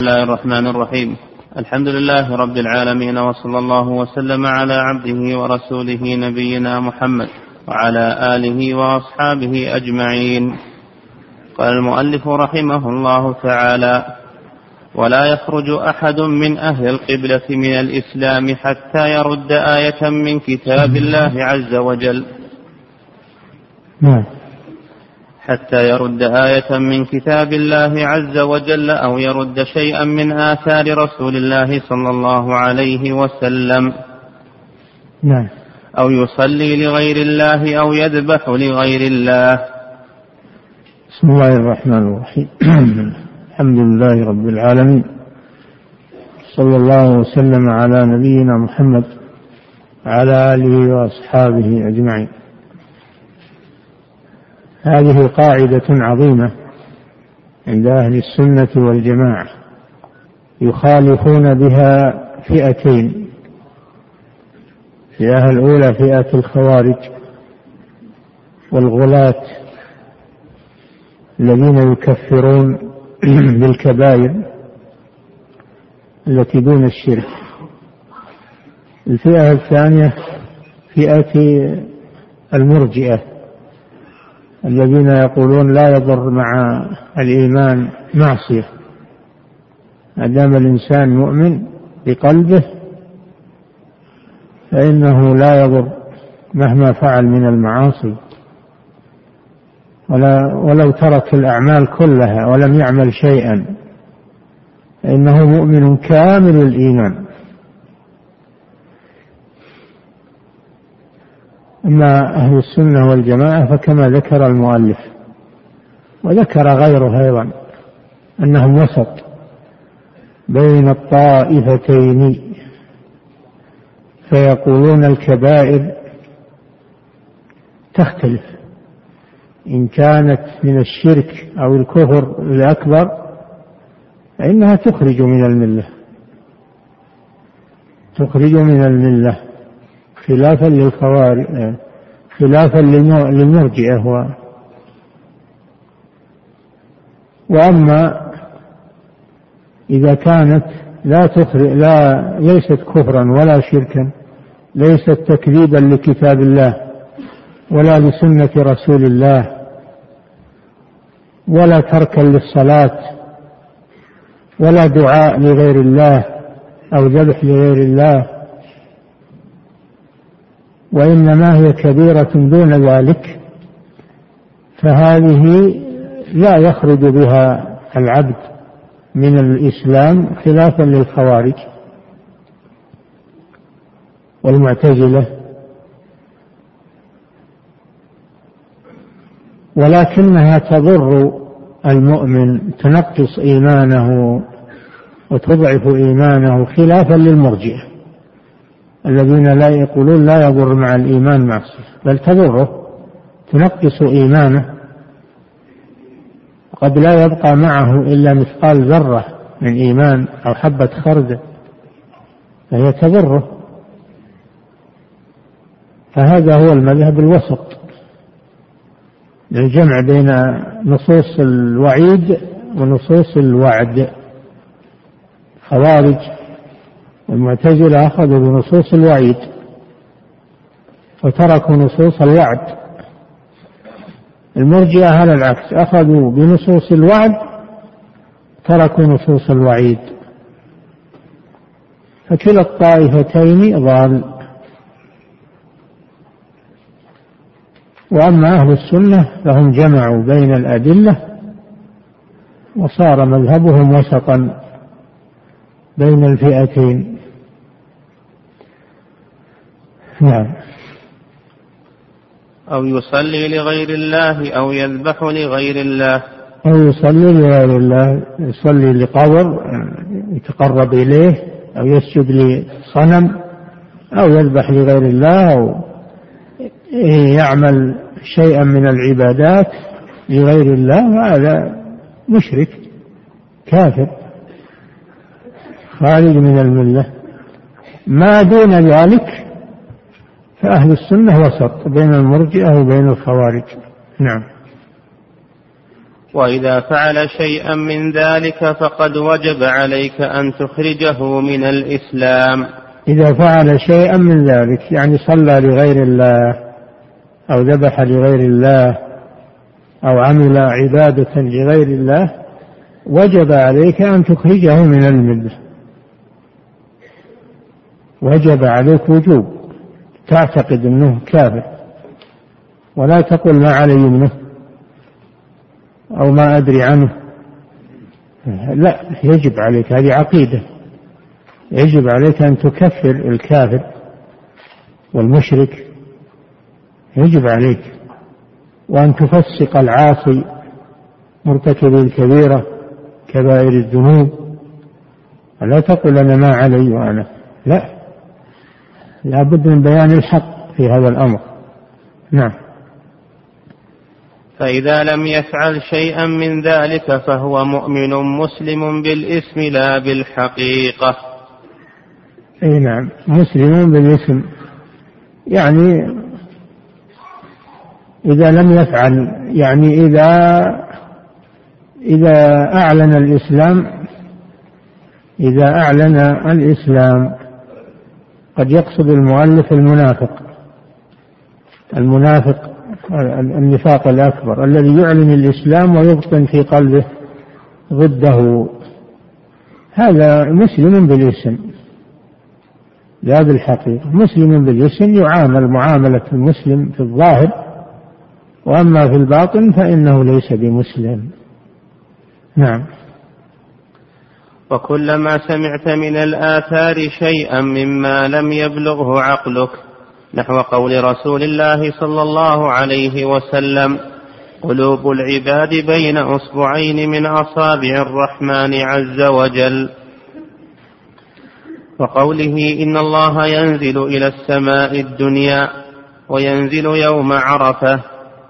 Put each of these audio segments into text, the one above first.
بسم الله الرحمن الرحيم الحمد لله رب العالمين وصلى الله وسلم على عبده ورسوله نبينا محمد وعلى اله واصحابه اجمعين قال المؤلف رحمه الله تعالى ولا يخرج احد من أهل القبله من الاسلام حتى يرد إيه من كتاب الله عز وجل نعم حتى يرد آية من كتاب الله عز وجل أو يرد شيئا من آثار رسول الله صلى الله عليه وسلم. نعم. أو يصلي لغير الله أو يذبح لغير الله. بسم الله الرحمن الرحيم. الحمد لله رب العالمين. صلى الله وسلم على نبينا محمد وعلى آله وأصحابه أجمعين. هذه قاعدة عظيمة عند أهل السنة والجماعة يخالفون بها فئتين الفئة الأولى فئة الخوارج والغلاة الذين يكفرون بالكبائر التي دون الشرك. الفئة الثانية فئة المرجئة. الذين يقولون لا يضر مع الإيمان معصية. ما دام الإنسان مؤمن بقلبه فإنه لا يضر مهما فعل من المعاصي. ولا ولو ترك الأعمال كلها ولم يعمل شيئا فإنه مؤمن كامل الإيمان. أما أهل السنة والجماعة فكما ذكر المؤلف وذكر غيره أيضا أنهم وسط بين الطائفتين فيقولون الكبائر تختلف إن كانت من الشرك أو الكفر الأكبر فإنها تخرج من الملة تخرج من الملة. خلافا للخوارج خلافا للمرجئة و وأما إذا كانت لا تخرج لا ليست كفرا ولا شركا ليست تكذيبا لكتاب الله ولا لسنة رسول الله ولا تركا للصلاة ولا دعاء لغير الله أو ذبح لغير الله وإنما هي كبيرة دون ذلك فهذه لا يخرج بها العبد من الإسلام خلافا للخوارج والمعتزلة. ولكنها تضر المؤمن تنقص إيمانه وتضعف إيمانه خلافا للمرجئة. الذين لا يقولون لا يضر مع الإيمان معصية بل تضره تنقص إيمانه. قد لا يبقى معه إلا مثقال ذرة من إيمان أو حبة خردة فهي تضره. فهذا هو المذهب الوسط الجمع بين نصوص الوعيد ونصوص الوعد. خوارج والمعتزلة أخذوا بنصوص الوعيد وتركوا نصوص الوعد. المرجئة على العكس أخذوا بنصوص الوعد تركوا نصوص الوعيد. فكلا الطائفتين ضال. وأما أهل السنة فهم جمعوا بين الأدلة وصار مذهبهم وسطا بين الفئتين. نعم. أو يصلي لغير الله أو يذبح لغير الله. أو يصلي لغير الله يصلي لقبر يتقرب إليه أو يسجد لصنم أو يذبح لغير الله أو يعمل شيئا من العبادات لغير الله هذا مشرك كافر خارج من الملة. ما دون ذلك فأهل السنة وسط بين المرجئة وبين الخوارج. نعم. وإذا فعل شيئا من ذلك فقد وجب عليك أن تخرجه من الإسلام. إذا فعل شيئا من ذلك يعني صلى لغير الله أو ذبح لغير الله أو عمل عبادة لغير الله وجب عليك أن تخرجه من الملة. وجب عليك وجوب. تعتقد أنه كافر. ولا تقل ما علي منه أو ما أدري عنه. لا يجب عليك هذه عقيدة. يجب عليك أن تكفر الكافر والمشرك. يجب عليك وأن تفسق العاصي مرتكب الكبيرة كبائر الذنوب. لا تقل أنا ما علي وأنا. لا. لا بد من بيان الحق في هذا الأمر. نعم. فإذا لم يفعل شيئا من ذلك فهو مؤمن مسلم بالاسم لا بالحقيقة. أي نعم. مسلم بالاسم. يعني إذا لم يفعل يعني إذا إذا أعلن الإسلام إذا أعلن الإسلام قد يقصد المؤلف المنافق. المنافق النفاق الأكبر الذي يعلن الإسلام ويبطن في قلبه ضده. هذا مسلم بالاسم. لا بالحقيقة. مسلم بالاسم يعامل معاملة المسلم في الظاهر وأما في الباطن فإنه ليس بمسلم. نعم. وكلما سمعت من الآثار شيئا مما لم يبلغه عقلك نحو قول رسول الله صلى الله عليه وسلم قلوب العباد بين أصبعين من أصابع الرحمن عز وجل. وقوله إن الله ينزل إلى السماء الدنيا وينزل يوم عرفة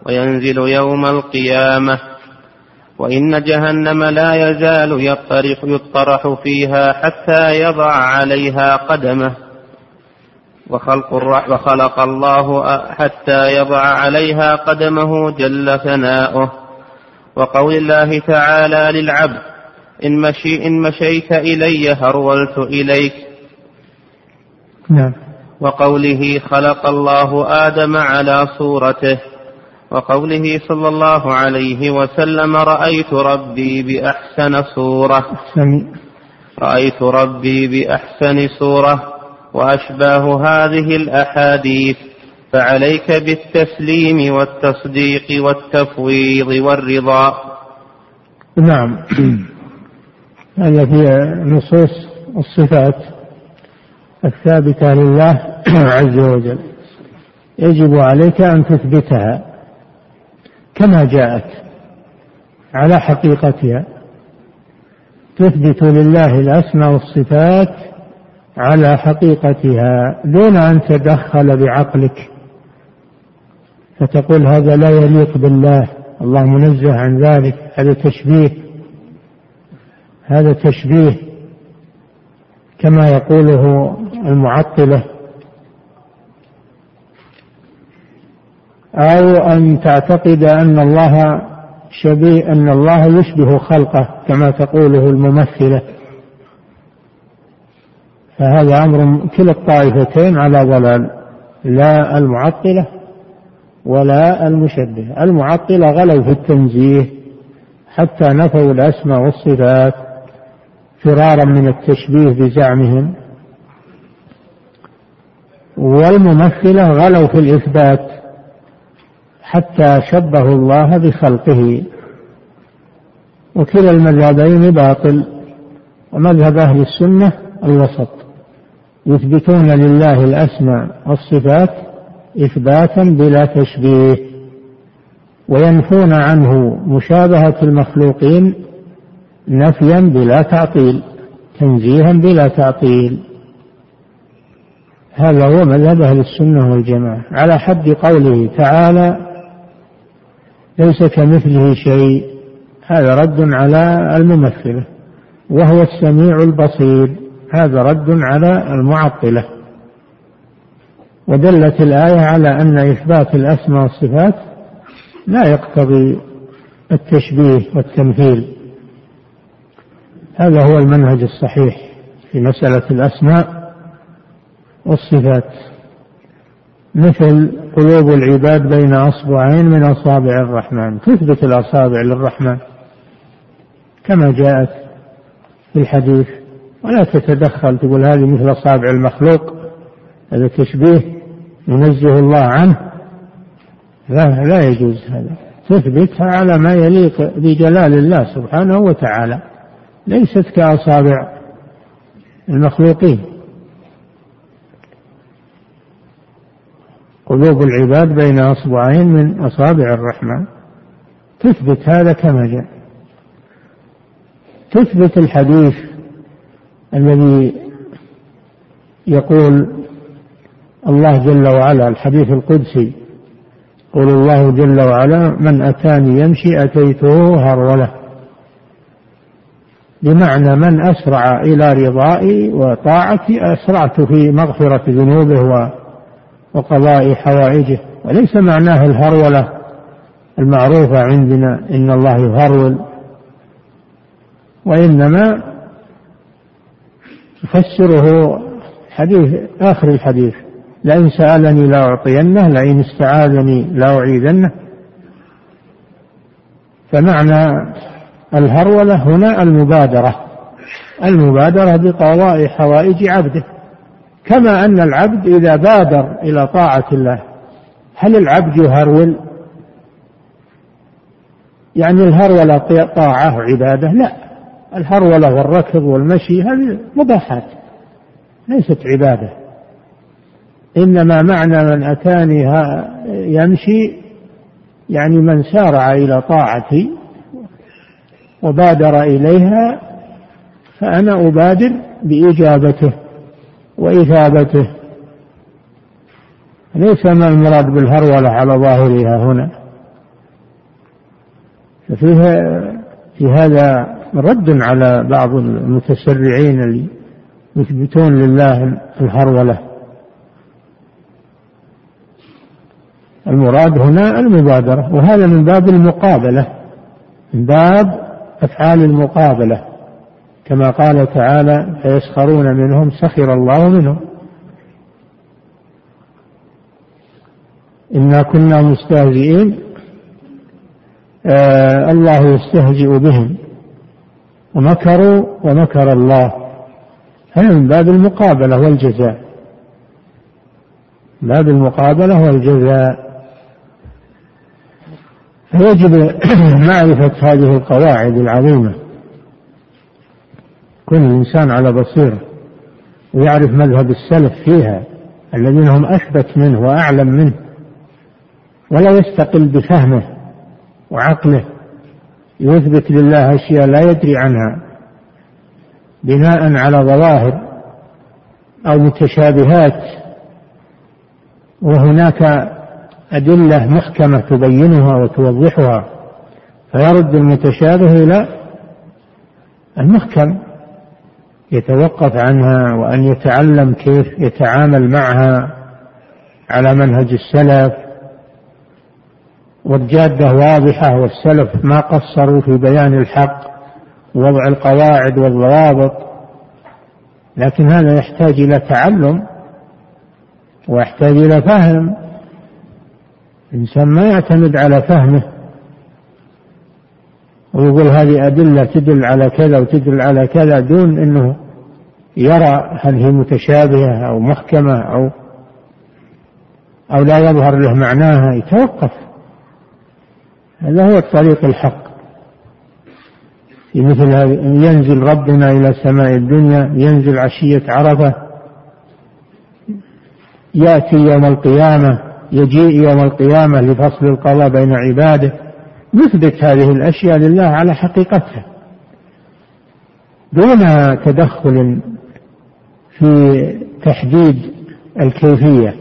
وينزل يوم القيامة. وإن جهنم لا يزال يطرح, يطرح فيها حتى يضع عليها قدمه. وخلق وخلق الله حتى يضع عليها قدمه جل ثناؤه. وقول الله تعالى للعبد إن, مشي إن مشيت إلي هرولت إليك. نعم. وقوله خلق الله آدم على صورته. وقوله صلى الله عليه وسلم رأيت ربي بأحسن صورة. رأيت ربي بأحسن صورة وأشباه هذه الأحاديث فعليك بالتسليم والتصديق والتفويض والرضا. نعم. هذا في نصوص الصفات الثابتة لله عز وجل. يجب عليك أن تثبتها. كما جاءت على حقيقتها تثبت لله الأسماء والصفات على حقيقتها دون أن تدخل بعقلك. فتقول هذا لا يليق بالله الله منزه عن ذلك هذا تشبيه. هذا تشبيه كما يقوله المعطلة. أو أن تعتقد أن الله شبيه أن الله يشبه خلقه كما تقوله الممثلة. فهذا أمر كلا الطائفتين على ضلال لا المعطلة ولا المشبه. المعطلة غلوا في التنزيه حتى نفوا الأسماء والصفات فرارا من التشبيه بزعمهم. والممثلة غلوا في الإثبات حتى شبهوا الله بخلقه. وكلا المذهبين باطل ومذهب أهل السنة الوسط. يثبتون لله الأسماء والصفات إثباتا بلا تشبيه وينفون عنه مشابهة المخلوقين نفيا بلا تعطيل تنزيها بلا تعطيل. هذا هو مذهب أهل السنة والجماعة. على حد قوله تعالى ليس كمثله شيء. هذا رد على الممثلة وهو السميع البصير. هذا رد على المعطلة. ودلت الآية على أن إثبات الأسماء والصفات لا يقتضي التشبيه والتمثيل. هذا هو المنهج الصحيح في مسألة الأسماء والصفات. مثل قلوب العباد بين أصبعين من أصابع الرحمن. تثبت الأصابع للرحمن كما جاءت في الحديث. ولا تتدخل تقول هذه مثل أصابع المخلوق هذا تشبيه ينزه الله عنه. لا لا يجوز هذا. تثبتها على ما يليق بجلال الله سبحانه وتعالى. ليست كأصابع المخلوقين. قلوب العباد بين أصبعين من أصابع الرحمن. تثبت هذا كما جاء. تثبت الحديث الذي يقول الله جل وعلا الحديث القدسي يقول الله جل وعلا من أتاني يمشي أتيته هرولة. بمعنى من أسرع إلى رضائي وطاعتي أسرعت في مغفرة ذنوبه وقضاء حوائجه. وليس معناه الهرولة المعروفة عندنا إن الله يهرول وإنما يفسره حديث آخر الحديث لئن سألني لأعطينه لئن استعاذني لأعيذنه فمعنى الهرولة هنا المبادرة المبادرة بقضاء حوائج عبده. كما أن العبد إذا بادر إلى طاعة الله هل العبد يهرول؟ يعني الهرولة طاعة عبادة لا. الهرولة والركض والمشي هذه مباحات ليست عبادة. إنما معنى من أتاني يمشي يعني من سارع إلى طاعتي وبادر إليها فأنا أبادر بإجابته. وإثابته. ليس ما المراد بالهرولة على ظاهرها هنا. ففيها في هذا رد على بعض المتسرعين اللي يثبتون لله الهرولة المراد هنا المبادرة وهذا من باب المقابلة من باب أفعال المقابلة. كما قال تعالى فيسخرون منهم سخر الله منهم. إنا كنا مستهزئين آه الله يستهزئ بهم. ومكروا ومكر الله. هذا من باب المقابلة والجزاء. باب المقابلة والجزاء. فيجب معرفة هذه القواعد العظيمة. كل إنسان على بصيرة ويعرف مذهب السلف فيها الذين هم أثبت منه وأعلم منه ولا يستقل بفهمه وعقله يثبت لله أشياء لا يدري عنها بناء على ظواهر أو متشابهات وهناك أدلة محكمة تبينها وتوضحها فيرد المتشابه إلى المحكم يتوقف عنها وأن يتعلم كيف يتعامل معها على منهج السلف. والجادة واضحة والسلف ما قصروا في بيان الحق ووضع القواعد والضوابط لكن هذا يحتاج إلى تعلم ويحتاج إلى فهم. الإنسان ما يعتمد على فهمه. ويقول هذه أدلة تدل على كذا وتدل على كذا دون أنه يرى هل هي متشابهة أو محكمة أو أو لا يظهر له معناها. يتوقف. هذا هو الطريق الحق. في مثل هذا ينزل ربنا إلى سماء الدنيا ينزل عشية عرفة يأتي يوم القيامة يجيء يوم القيامة لفصل القضاء بين عباده. نثبت هذه الأشياء لله على حقيقتها. دون تدخل في تحديد الكيفية.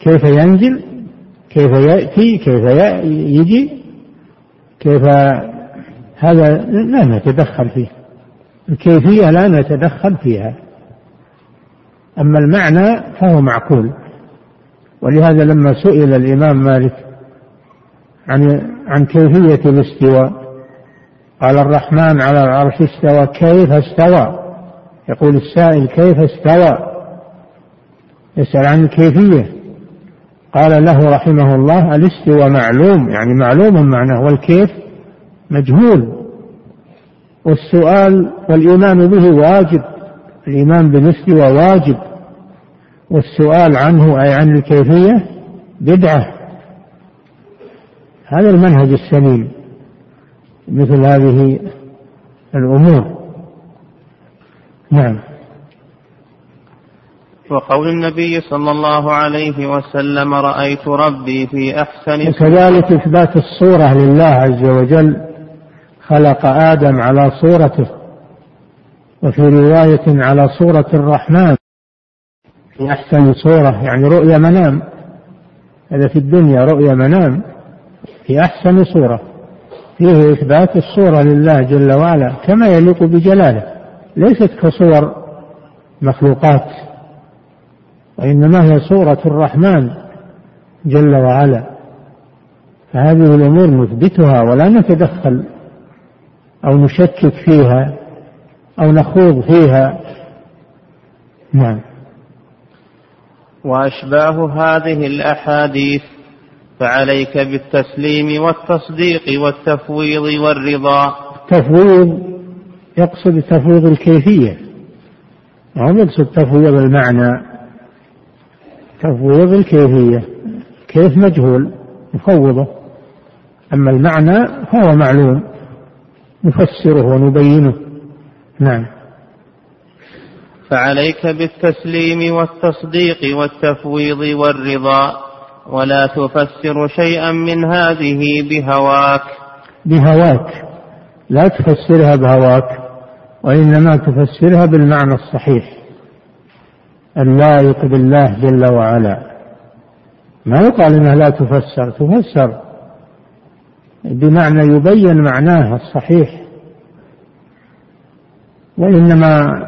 كيف ينزل؟ كيف يأتي؟ كيف يجي؟ كيف هذا لا نتدخل فيه. الكيفية لا نتدخل فيها. أما المعنى فهو معقول. ولهذا لما سئل الإمام مالك عن عن كيفية الاستواء. قال الرحمن على العرش استوى كيف استوى؟ يقول السائل كيف استوى؟ يسأل عن الكيفية. قال له رحمه الله الاستوى معلوم يعني معلوم معناه والكيف مجهول. والسؤال والإيمان به واجب الإيمان بالاستوى واجب. والسؤال عنه أي عن الكيفية بدعة. هذا المنهج السليم مثل هذه الأمور. نعم. وقول النبي صلى الله عليه وسلم رأيت ربي في أحسن وكذلك إثبات الصورة لله عز وجل خلق آدم على صورته وفي رواية على صورة الرحمن في أحسن صورة يعني رؤيا منام. هذا في الدنيا رؤيا منام. في أحسن صورة. فيه إثبات الصورة لله جل وعلا كما يليق بجلاله. ليست كصور مخلوقات وإنما هي صورة الرحمن جل وعلا. فهذه الأمور نثبتها ولا نتدخل أو نشكك فيها أو نخوض فيها. نعم. وأشباه هذه الأحاديث فعليك بالتسليم والتصديق والتفويض والرضا. التفويض يقصد تفويض الكيفية. ما يقصد تفويض المعنى؟ تفويض الكيفية. كيف مجهول؟ نفوضه. أما المعنى فهو معلوم. نفسره ونبينه. نعم. فعليك بالتسليم والتصديق والتفويض والرضا. ولا تفسر شيئا من هذه بهواك. بهواك. لا تفسرها بهواك وإنما تفسرها بالمعنى الصحيح. اللائق بالله جل وعلا. ما يقال إنها لا تفسر تفسر بمعنى يبين معناها الصحيح. وإنما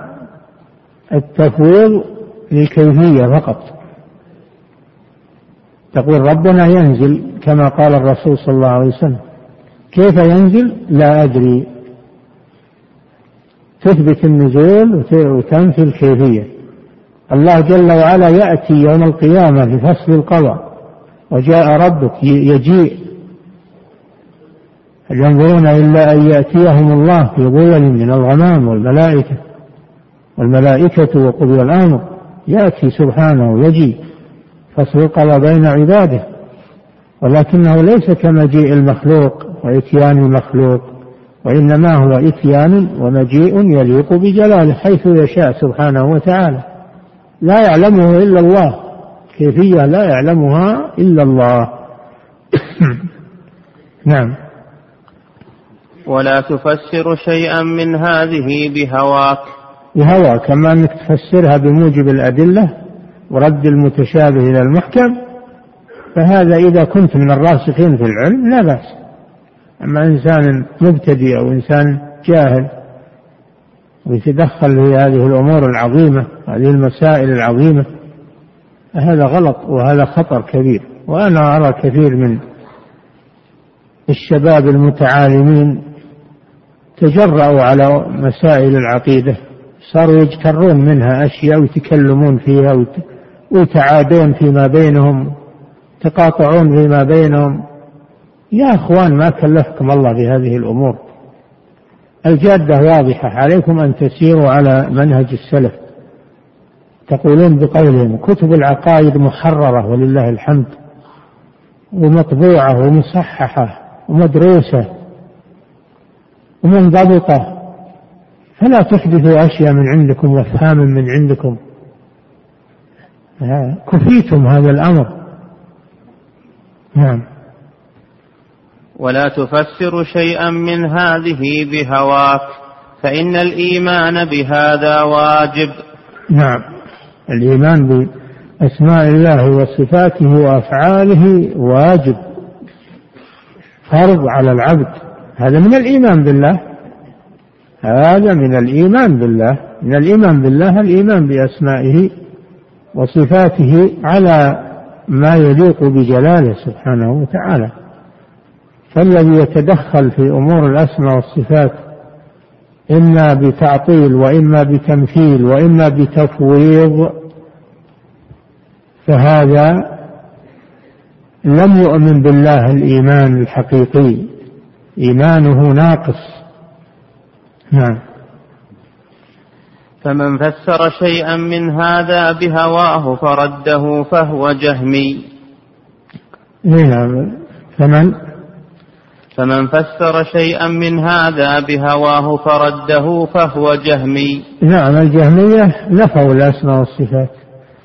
التفويض للكيفية فقط. تقول ربنا ينزل كما قال الرسول صلى الله عليه وسلم. كيف ينزل؟ لا أدري. تثبت النزول وتنفي الكيفية. الله جل وعلا يأتي يوم القيامة في فصل القضاء. وجاء ربك يجيء. هل ينظرون إلا أن يأتيهم الله في ظلل من الغمام والملائكة. والملائكة وقضي الأمر. يأتي سبحانه يجيء. فصل القضاء بين عباده ولكنه ليس كمجيء المخلوق وإتيان المخلوق وإنما هو إتيان ومجيء يليق بجلاله حيث يشاء سبحانه وتعالى. لا يعلمه إلا الله كيفية لا يعلمها إلا الله. نعم. ولا تفسر شيئا من هذه بهواك. بهواك أما أنك تفسرها بموجب الأدلة ورد المتشابه إلى المحكم فهذا إذا كنت من الراسخين في العلم لا بأس. أما إنسان مبتدئ أو إنسان جاهل ويتدخل في هذه الأمور العظيمة هذه المسائل العظيمة هذا غلط وهذا خطر كبير. وأنا أرى كثير من الشباب المتعالمين تجرأوا على مسائل العقيدة صاروا يجترون منها أشياء ويتكلمون فيها ويتعادون فيما بينهم تقاطعون فيما بينهم. يا أخوان ما كلفكم الله بهذه الأمور. الجادة واضحة. عليكم أن تسيروا على منهج السلف. تقولون بقولهم كتب العقائد محررة ولله الحمد ومطبوعة ومصححة ومدروسة ومنضبطة. فلا تحدثوا أشياء من عندكم وأفهام من عندكم. كفيتم هذا الأمر. نعم. ولا تفسر شيئا من هذه بهواك فإن الإيمان بهذا واجب. نعم. الإيمان بأسماء الله وصفاته وأفعاله واجب. فرض على العبد. هذا من الإيمان بالله. هذا من الإيمان بالله. من الإيمان بالله الإيمان بأسمائه وصفاته على ما يليق بجلاله سبحانه وتعالى. فالذي يتدخل في أمور الأسماء والصفات إما بتعطيل وإما بتمثيل وإما بتفويض فهذا لم يؤمن بالله الإيمان الحقيقي. إيمانه ناقص. نعم. فمن فسر شيئا من هذا بهواه فرده فهو جهمي. نعم. فمن؟ فمن فسر شيئا من هذا بهواه فرده فهو جهمي. نعم الجهمية نفوا الأسماء والصفات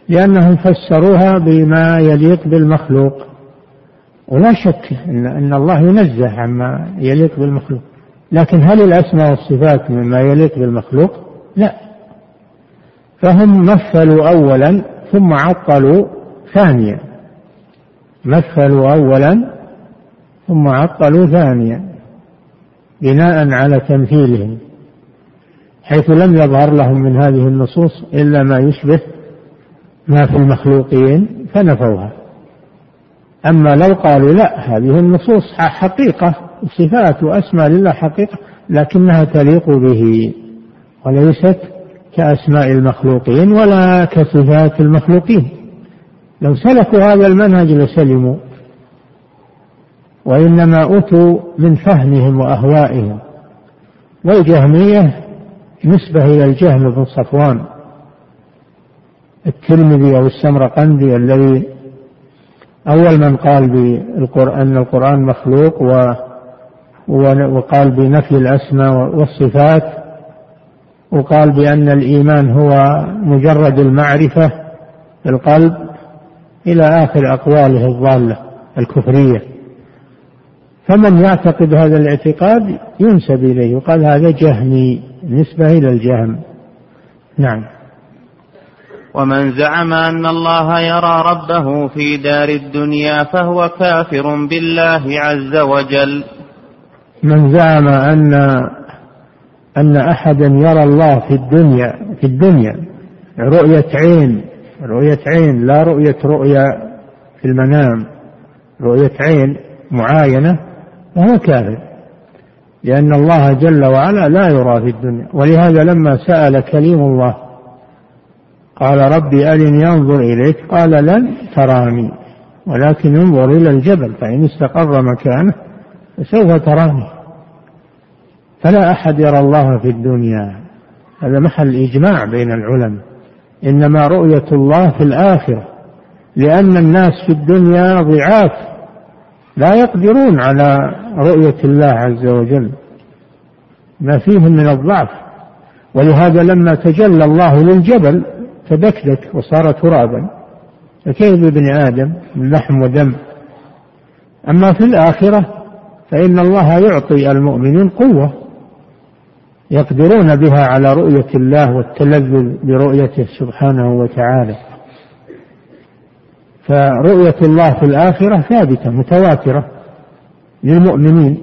لأنهم فسروها بما يليق بالمخلوق. ولا شك أن, أن الله ينزه عما يليق بالمخلوق. لكن هل الأسماء والصفات مما يليق بالمخلوق؟ لا. فهم مثلوا أولا ثم عطلوا ثانيا. مثلوا أولا ثم عطلوا ثانيا بناء على تمثيلهم حيث لم يظهر لهم من هذه النصوص إلا ما يشبه ما في المخلوقين فنفوها. أما لو قالوا لا هذه النصوص حقيقة صفات وأسماء لله حقيقة لكنها تليق به وليست كأسماء المخلوقين ولا كصفات المخلوقين. لو سلكوا هذا المنهج لسلموا وإنما أتوا من فهمهم وأهوائهم. والجهمية نسبة إلى الجهم بن صفوان الترمذي أو السمرقندي الذي أول من قال بالقرآن أن القرآن مخلوق و وقال بنفي الأسماء والصفات وقال بأن الإيمان هو مجرد المعرفة في القلب إلى آخر أقواله الضالة الكفرية. فمن يعتقد هذا الاعتقاد ينسب إليه وقال هذا جهمي نسبة إلى الجهم. نعم. ومن زعم أن الله يرى ربه في دار الدنيا فهو كافر بالله عز وجل. من زعم أن أن أحدا يرى الله في الدنيا في الدنيا رؤية عين رؤية عين لا رؤية رؤيا في المنام رؤية عين معاينة وهو كافر لأن الله جل وعلا لا يرى في الدنيا. ولهذا لما سأل كليم الله قال ربي أرني أنظر إليك قال لن تراني ولكن انظر إلى الجبل فإن استقر مكانه فسوف تراني. فلا أحد يرى الله في الدنيا. هذا محل إجماع بين العلماء. إنما رؤية الله في الآخرة. لأن الناس في الدنيا ضعاف. لا يقدرون على رؤية الله عز وجل. ما فيهم من الضعف. ولهذا لما تجلى الله للجبل تدكدك وصار ترابا. فكيف بابن آدم؟ من لحم ودم. أما في الآخرة فإن الله يعطي المؤمنين قوة. يقدرون بها على رؤية الله والتلذذ برؤيته سبحانه وتعالى. فرؤية الله في الآخرة ثابتة متواترة للمؤمنين.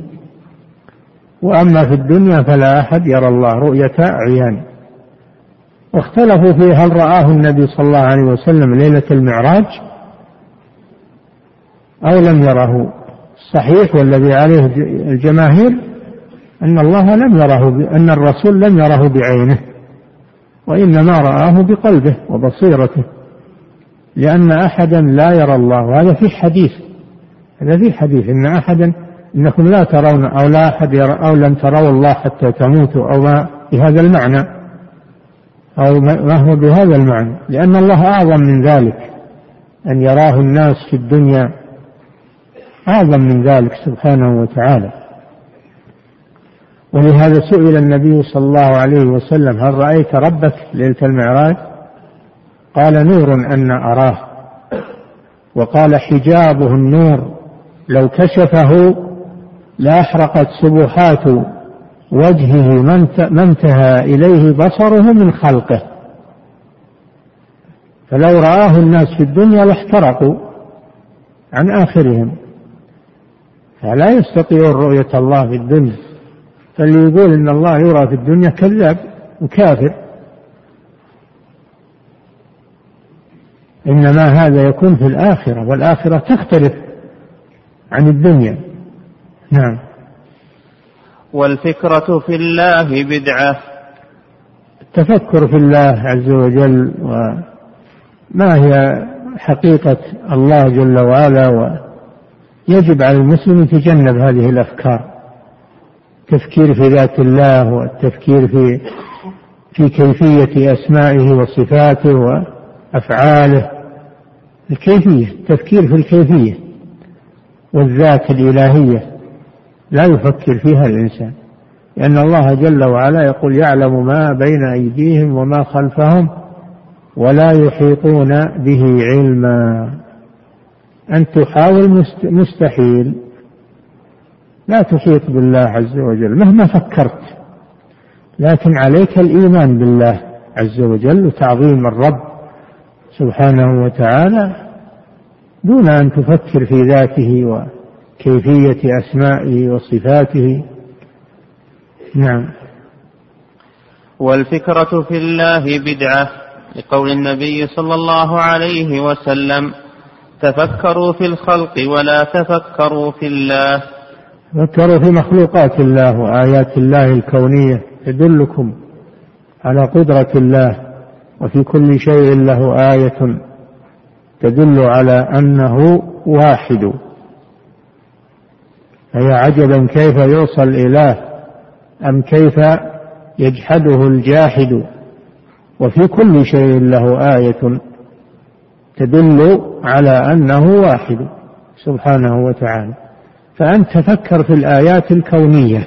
وأما في الدنيا فلا أحد يرى الله رؤية عيان. واختلفوا في هل رآه النبي صلى الله عليه وسلم ليلة المعراج؟ أو لم يره؟ الصحيح والذي عليه الجماهير أن الله لم يره أن الرسول لم يره بعينه وإنما رآه بقلبه وبصيرته لأن أحدا لا يرى الله. وهذا في حديث هذا في حديث إن أحدا إنكم لا ترون أو لا أحد يرى أو لن تروا الله حتى تموتوا أو ما بهذا المعنى. أو ما هو بهذا المعنى؟ لأن الله أعظم من ذلك أن يراه الناس في الدنيا أعظم من ذلك سبحانه وتعالى. ولهذا سئل النبي صلى الله عليه وسلم هل رأيت ربك ليلة المعراج؟ قال نور أن أراه. وقال حجابه النور لو كشفه لأحرقت سبحات وجهه ما انتهى إليه بصره من خلقه. فلو رآه الناس في الدنيا لاحترقوا عن آخرهم. فلا يستطيعون رؤية الله في الدنيا. فاللي يقول إن الله يرى في الدنيا كذاب وكافر. إنما هذا يكون في الآخرة والآخرة تختلف عن الدنيا. نعم. والفكرة في الله بدعة. التفكر في الله عز وجل وما هي حقيقة الله جل وعلا ويجب على المسلم يتجنب هذه الأفكار. التفكير في ذات الله والتفكير في في كيفية أسمائه وصفاته وأفعاله. الكيفية التفكير في الكيفية والذات الإلهية لا يفكر فيها الإنسان لأن الله جل وعلا يقول يعلم ما بين أيديهم وما خلفهم ولا يحيطون به علما. أن تحاول مستحيل. لا تحيط بالله عز وجل مهما فكرت لكن عليك الإيمان بالله عز وجل وتعظيم الرب سبحانه وتعالى دون أن تفكر في ذاته وكيفية أسمائه وصفاته. نعم. والفكرة في الله بدعة لقول النبي صلى الله عليه وسلم تفكروا في الخلق ولا تفكروا في الله. تفكروا في مخلوقات الله وآيات الله الكونية تدلكم على قدرة الله وفي كل شيء له آية تدل على أنه واحد. فهي عجبا كيف يوصى الإله أم كيف يجحده الجاحد؟ وفي كل شيء له آية تدل على أنه واحد سبحانه وتعالى. فأنت تفكر في الآيات الكونية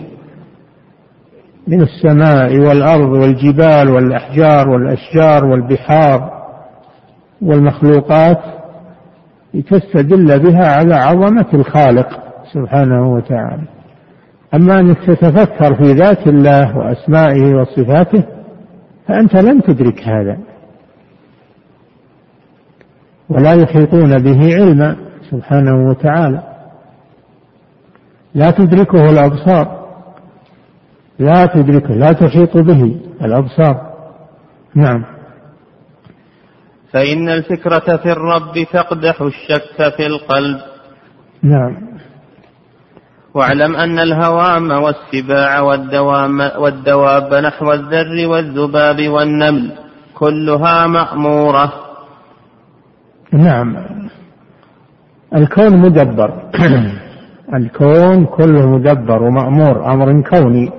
من السماء والأرض والجبال والأحجار والأشجار والبحار والمخلوقات لتستدل بها على عظمة الخالق سبحانه وتعالى. أما أنك تتفكر في ذات الله وأسمائه وصفاته فأنت لن تدرك هذا ولا يحيطون به علما سبحانه وتعالى. لا تدركه الأبصار. لا تدركه لا تحيط به الأبصار. نعم. فإن الفكرة في الرب تقدح الشك في القلب. نعم. واعلم أن الهوام والسباع والدوام والدواب نحو الذر والذباب والنمل كلها مأمورة. نعم. الكون مدبر. الكون كله مدبر ومأمور أمر كوني.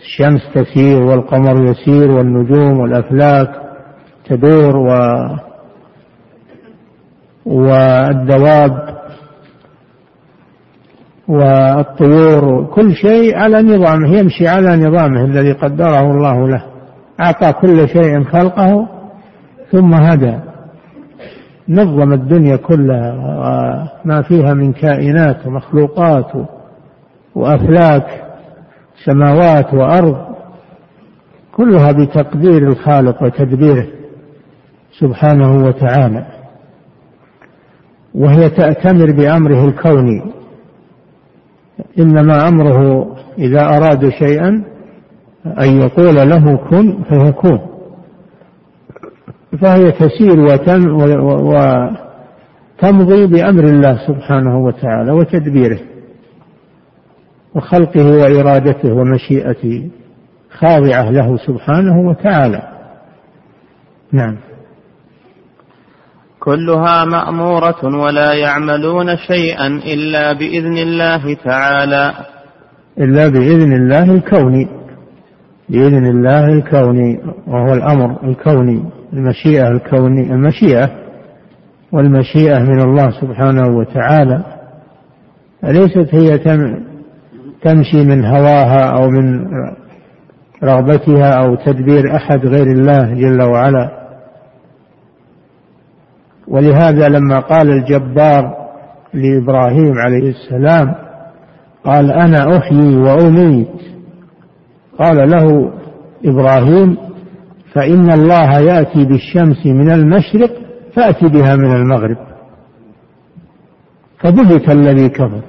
الشمس تسير والقمر يسير والنجوم والأفلاك تدور و والدواب والطيور كل شيء على نظامه يمشي على نظامه الذي قدره الله له. أعطى كل شيء خلقه ثم هدى. نظم الدنيا كلها وما فيها من كائنات ومخلوقات وأفلاك سماوات وأرض كلها بتقدير الخالق وتدبيره سبحانه وتعالى. وهي تأتمر بأمره الكوني. إنما أمره إذا أراد شيئا أن يقول له كن فيكون. فهي تسير وتم وتمضي بأمر الله سبحانه وتعالى وتدبيره وخلقه وإرادته ومشيئته خاضعة له سبحانه وتعالى. نعم. كلها مأمورة ولا يعملون شيئا إلا بإذن الله تعالى. إلا بإذن الله الكوني. بإذن الله الكوني وهو الأمر الكوني. المشيئة الكونية المشيئة والمشيئة من الله سبحانه وتعالى. ليست هي تمشي من هواها أو من رغبتها أو تدبير أحد غير الله جل وعلا. ولهذا لما قال الجبار لإبراهيم عليه السلام قال أنا أحيي وأميت. قال له إبراهيم فإن الله يأتي بالشمس من المشرق فأتي بها من المغرب. فبهت الذي كفر.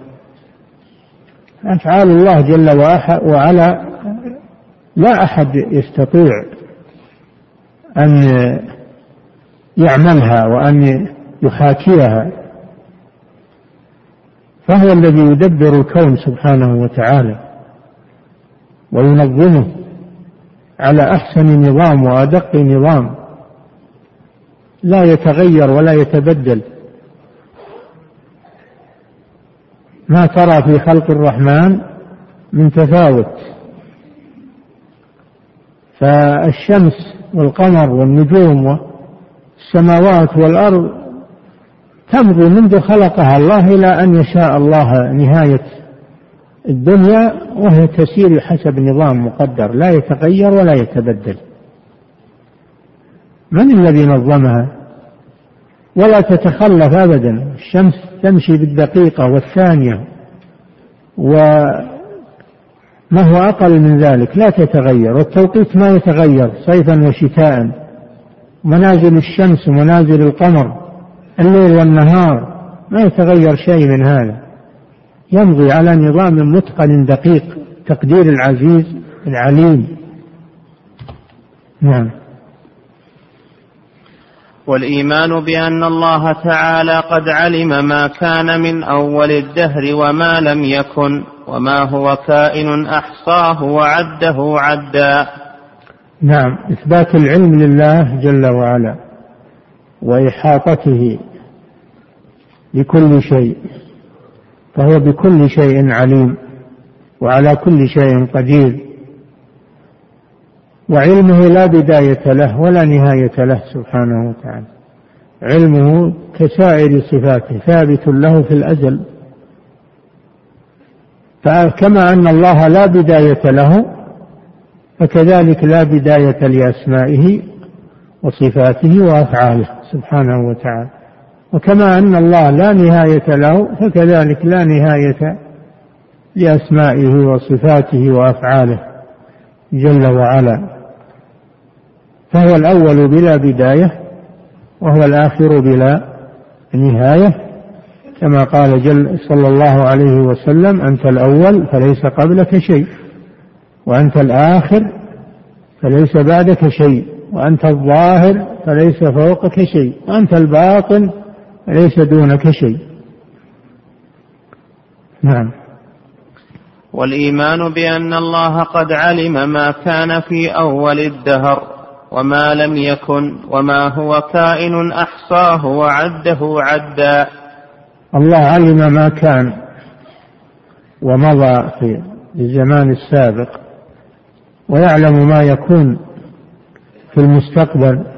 أفعال الله جل وعلا لا أحد يستطيع أن يعملها وأن يحاكيها فهو الذي يدبر الكون سبحانه وتعالى وينظمه. على أحسن نظام وأدق نظام. لا يتغير ولا يتبدل. ما ترى في خلق الرحمن من تفاوت. فالشمس والقمر والنجوم والسماوات والأرض تمضي منذ خلقها الله إلى أن يشاء الله نهاية الدنيا وهي تسير حسب نظام مقدر لا يتغير ولا يتبدل. من الذي نظمها؟ ولا تتخلف ابدا. الشمس تمشي بالدقيقة والثانية وما هو أقل من ذلك؟ لا تتغير والتوقيت ما يتغير صيفا وشتاء. منازل الشمس ومنازل القمر الليل والنهار ما يتغير شيء من هذا. يمضي على نظام متقن دقيق تقدير العزيز العليم. نعم. والإيمان بأن الله تعالى قد علم ما كان من أول الدهر وما لم يكن وما هو كائن أحصاه وعده عدا. نعم. إثبات العلم لله جل وعلا وإحاطته بكل شيء. فهو بكل شيء عليم وعلى كل شيء قدير. وعلمه لا بداية له ولا نهاية له سبحانه وتعالى. علمه كسائر صفاته ثابت له في الأزل. فكما أن الله لا بداية له فكذلك لا بداية لأسمائه وصفاته وأفعاله سبحانه وتعالى. وكما أن الله لا نهاية له فكذلك لا نهاية لأسمائه وصفاته وأفعاله جل وعلا. فهو الأول بلا بداية وهو الآخر بلا نهاية. كما قال جل صلى الله عليه وسلم أنت الأول فليس قبلك شيء وأنت الآخر فليس بعدك شيء وأنت الظاهر فليس فوقك شيء وأنت الباطن فليس دونك شيء. نعم. والإيمان بأن الله قد علم ما كان في أول الدهر وما لم يكن وما هو كائن أحصاه وعده عدا. الله علم ما كان ومضى في الزمان السابق ويعلم ما يكون في المستقبل.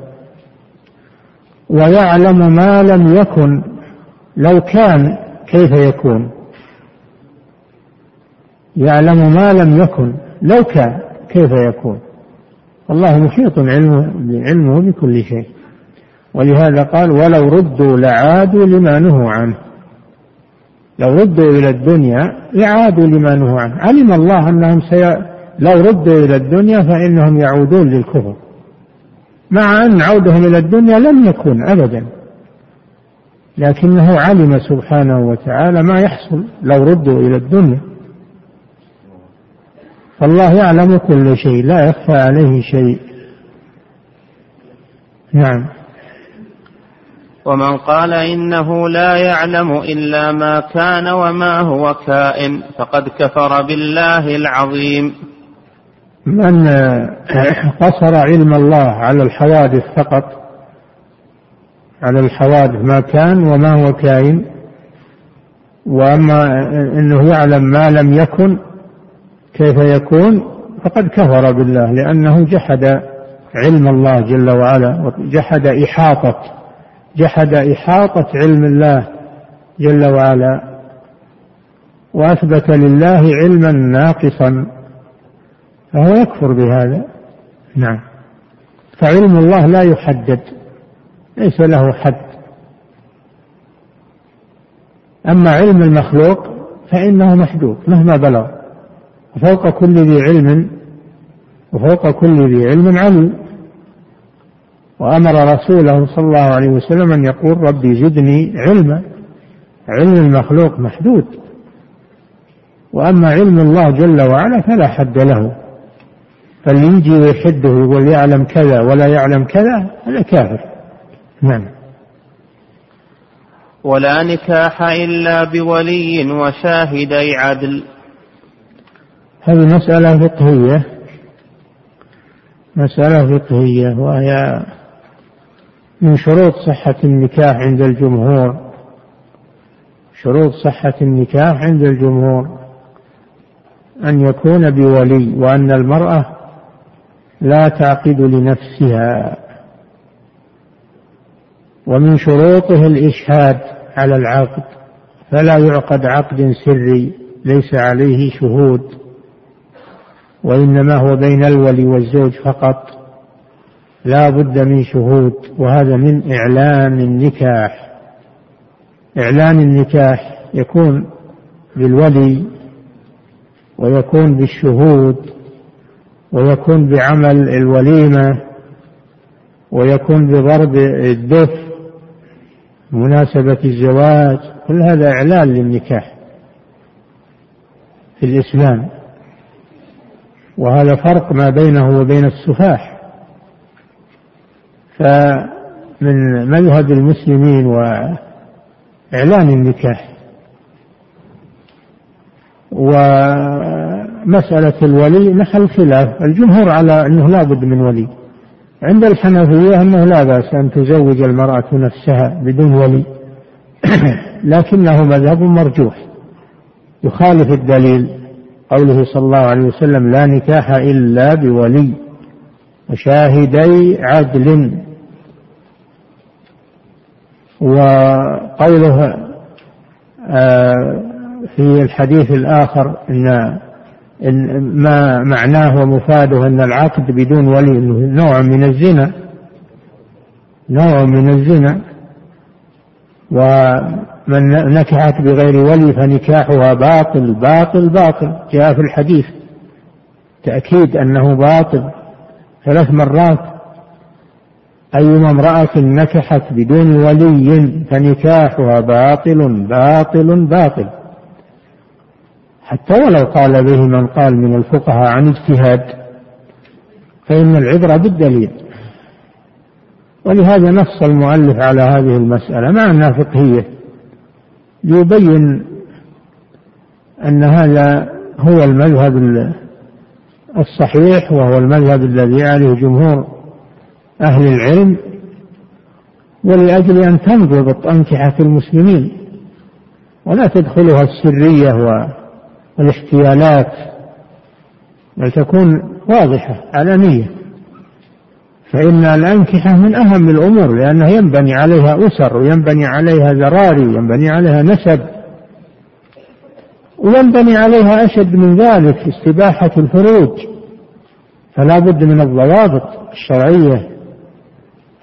ويعلم ما لم يكن لو كان كيف يكون. يعلم ما لم يكن لو كان كيف يكون. الله محيط علمه علمه بكل شيء. ولهذا قال ولو ردوا لعادوا لما نهوا عنه. لو ردوا إلى الدنيا لعادوا لما نهوا عنه. علم الله أنهم سي... لو ردوا إلى الدنيا فإنهم يعودون للكفر. مع أن عودهم إلى الدنيا لم يكن أبدا. لكنه علم سبحانه وتعالى ما يحصل لو ردوا إلى الدنيا. فالله يعلم كل شيء لا يخفى عليه شيء. نعم. ومن قال إنه لا يعلم إلا ما كان وما هو كائن فقد كفر بالله العظيم. من قصر علم الله على الحوادث فقط على الحوادث ما كان وما هو كائن وأما إنه يعلم ما لم يكن كيف يكون فقد كفر بالله لأنه جحد علم الله جل وعلا وجحد إحاطة جحد إحاطة علم الله جل وعلا وأثبت لله علما ناقصا. فهو يكفر بهذا. نعم. فعلم الله لا يحدد ليس له حد. أما علم المخلوق فإنه محدود مهما بلغ. وفوق كل ذي علم وفوق كل ذي علم عليم. وأمر رسوله صلى الله عليه وسلم أن يقول ربي زدني علما. علم المخلوق محدود. وأما علم الله جل وعلا فلا حد له. فاللي يجي ويحده ويقول يعلم كذا ولا يعلم كذا هذا كافر. نعم. ولا نكاح إلا بولي وشاهدي عدل. هذه مسألة فقهية. مسألة فقهية وهي من شروط صحة النكاح عند الجمهور. شروط صحة النكاح عند الجمهور. أن يكون بولي وأن المرأة لا تعقد لنفسها. ومن شروطه الإشهاد على العقد فلا يعقد عقد سري ليس عليه شهود وإنما هو بين الولي والزوج فقط. لا بد من شهود وهذا من إعلان النكاح. إعلان النكاح يكون بالولي ويكون بالشهود. ويكون بعمل الوليمة ويكون بضرب الدف مناسبة الزواج كل هذا إعلان للنكاح في الإسلام. وهذا فرق ما بينه وبين السفاح. فمن مذهب المسلمين وإعلان النكاح ومسألة الولي محل خلاف. الجمهور على أنه لا بد من ولي. عند الحنفية أنه لا بأس أن تزوج المرأة نفسها بدون ولي. لكنه مذهب مرجوح. يخالف الدليل قوله صلى الله عليه وسلم لا نكاح إلا بولي. وشاهدي عدل. وقوله آه، في الحديث الآخر إن ما معناه ومفاده أن العقد بدون ولي نوع من الزنا نوع من الزنا. ومن نكحت بغير ولي فنكاحها باطل باطل باطل. جاء في الحديث تأكيد أنه باطل ثلاث مرات. أيما امرأة نكحت بدون ولي فنكاحها باطل باطل باطل. حتى ولو قال به من قال من الفقهاء عن اجتهاد فإن العبرة بالدليل. ولهذا نص المؤلف على هذه المسألة مع أنها فقهية ليبين أن هذا هو المذهب الصحيح وهو المذهب الذي عليه جمهور أهل العلم ولأجل أن تنضبط أنكحة المسلمين ولا تدخلها السرية والاحتيالات بل تكون واضحة علنية. فإن الأنكحة من أهم الأمور لأنه ينبني عليها أسر وينبني عليها ذراري وينبني عليها نسب وينبني عليها أشد من ذلك استباحة الفروج. فلا بد من الضوابط الشرعية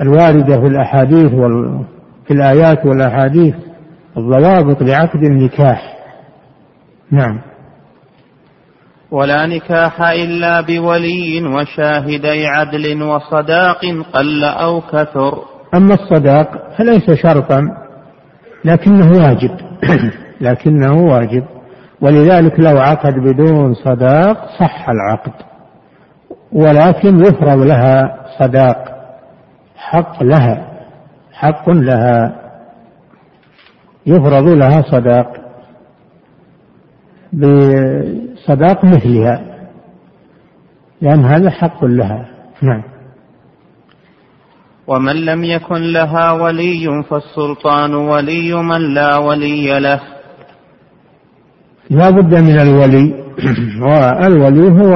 الواردة في الأحاديث وال... في الآيات والأحاديث الضوابط لعقد النكاح. نعم. ولا نكاح إلا بولي وشاهدي عدل وصداق قل أو كثر. أما الصداق فليس شرطا لكنه واجب. لكنه واجب. ولذلك لو عقد بدون صداق صح العقد. ولكن يفرض لها صداق. حق لها. حق لها. يفرض لها صداق. بصداق مثلها. لأن هذا حق لها. نعم. ومن لم يكن لها ولي فالسلطان ولي من لا ولي له. لا بد من الولي. والولي هو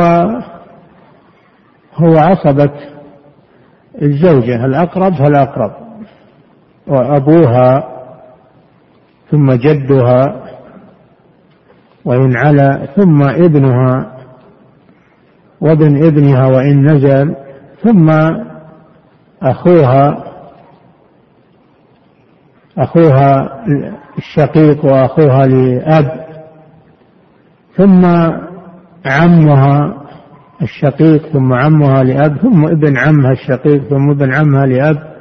هو عصبة الزوجة. الأقرب فالأقرب وأبوها ثم جدها. وإن علا ثم ابنها وابن ابنها وإن نزل ثم أخوها أخوها الشقيق وأخوها لأب ثم عمها الشقيق ثم عمها لأب ثم ابن عمها الشقيق ثم ابن عمها لأب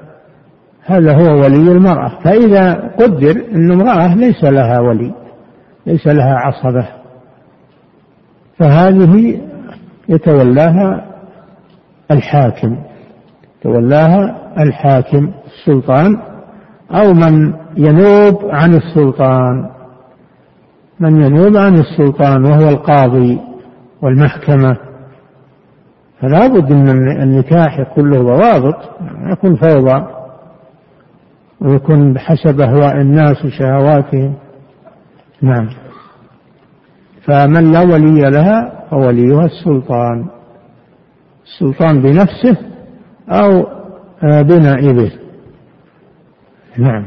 هذا هو ولي المرأة. فإذا قدر أن امرأة ليس لها ولي. ليس لها عصبة. فهذه يتولاها الحاكم. تولاها الحاكم السلطان أو من ينوب عن السلطان. من ينوب عن السلطان وهو القاضي والمحكمة. فلا بد من النكاح يكون له ضوابط يكون فوضى ويكون بحسب أهواء الناس وشهواتهم. نعم. فمن لا ولي لها فوليها السلطان. السلطان بنفسه أو بنائبه. نعم.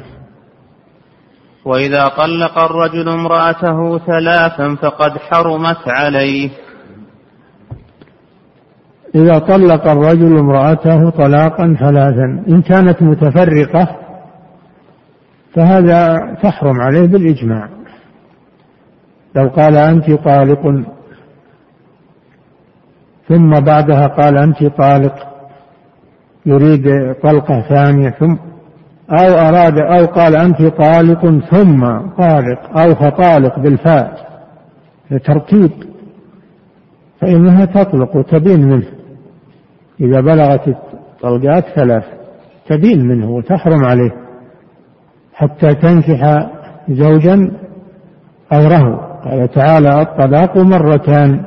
وإذا طلق الرجل امرأته ثلاثا فقد حرمت عليه. إذا طلق الرجل امرأته طلاقا ثلاثا إن كانت متفرقة فهذا تحرم عليه بالإجماع. لو قال أنت طالق. ثم بعدها قال أنت طالق. يريد طلقة ثانية ثم أو أراد أو قال أنت طالق ثم طالق أو فطالق بالفاء. لترتيب. فإنها تطلق وتبين منه. إذا بلغت الطلقات ثلاث تبين منه وتحرم عليه. حتى تنكح زوجا غيره. قال تعالى الطلاق مرتان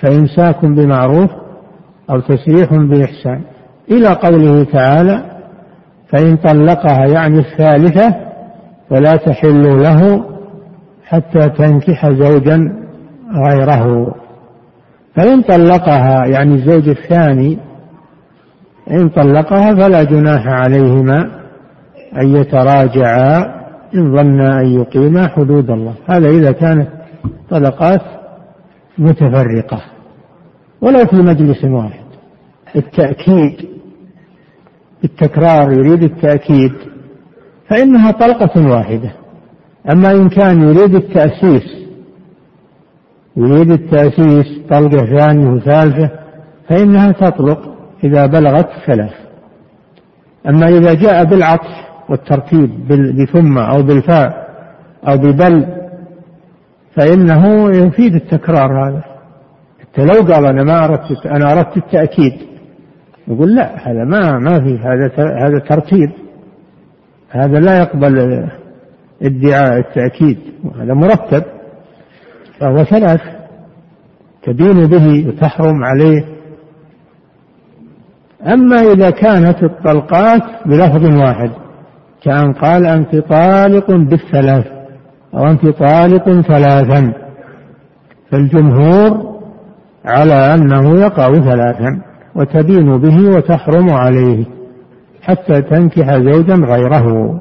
فإمساك بمعروف أو تسريح بإحسان. إلى قوله تعالى فإن طلقها يعني الثالثة فلا تحل له حتى تنكح زوجا غيره. فإن طلقها يعني الزوج الثاني إن طلقها فلا جناح عليهما أن يتراجعا إن ظنا أن يقيما حدود الله. هذا إذا كانت طلقات متفرقة ولو في مجلس واحد. التأكيد التكرار يريد التأكيد فإنها طلقة واحدة. أما إن كان يريد التأسيس يريد التأسيس طلقة ثانية وثالثة فإنها تطلق إذا بلغت ثلاث. أما إذا جاء بالعطف والترتيب بثم أو بالفاء أو ببل فإنه يفيد التكرار هذا. حتى لو قال أنا ما أردت أنا أردت التأكيد يقول لا هذا ما ما في هذا هذا ترتيب هذا لا يقبل ادعاء التأكيد هذا مرتب فهو ثلاث تدين به وتحرم عليه. أما إذا كانت الطلقات بلفظ واحد كأن قال أنت طالق بالثلاث أو أنت طالق ثلاثا فالجمهور على أنه يقع ثلاثا وتدين به وتحرم عليه حتى تنكح زوجا غيره.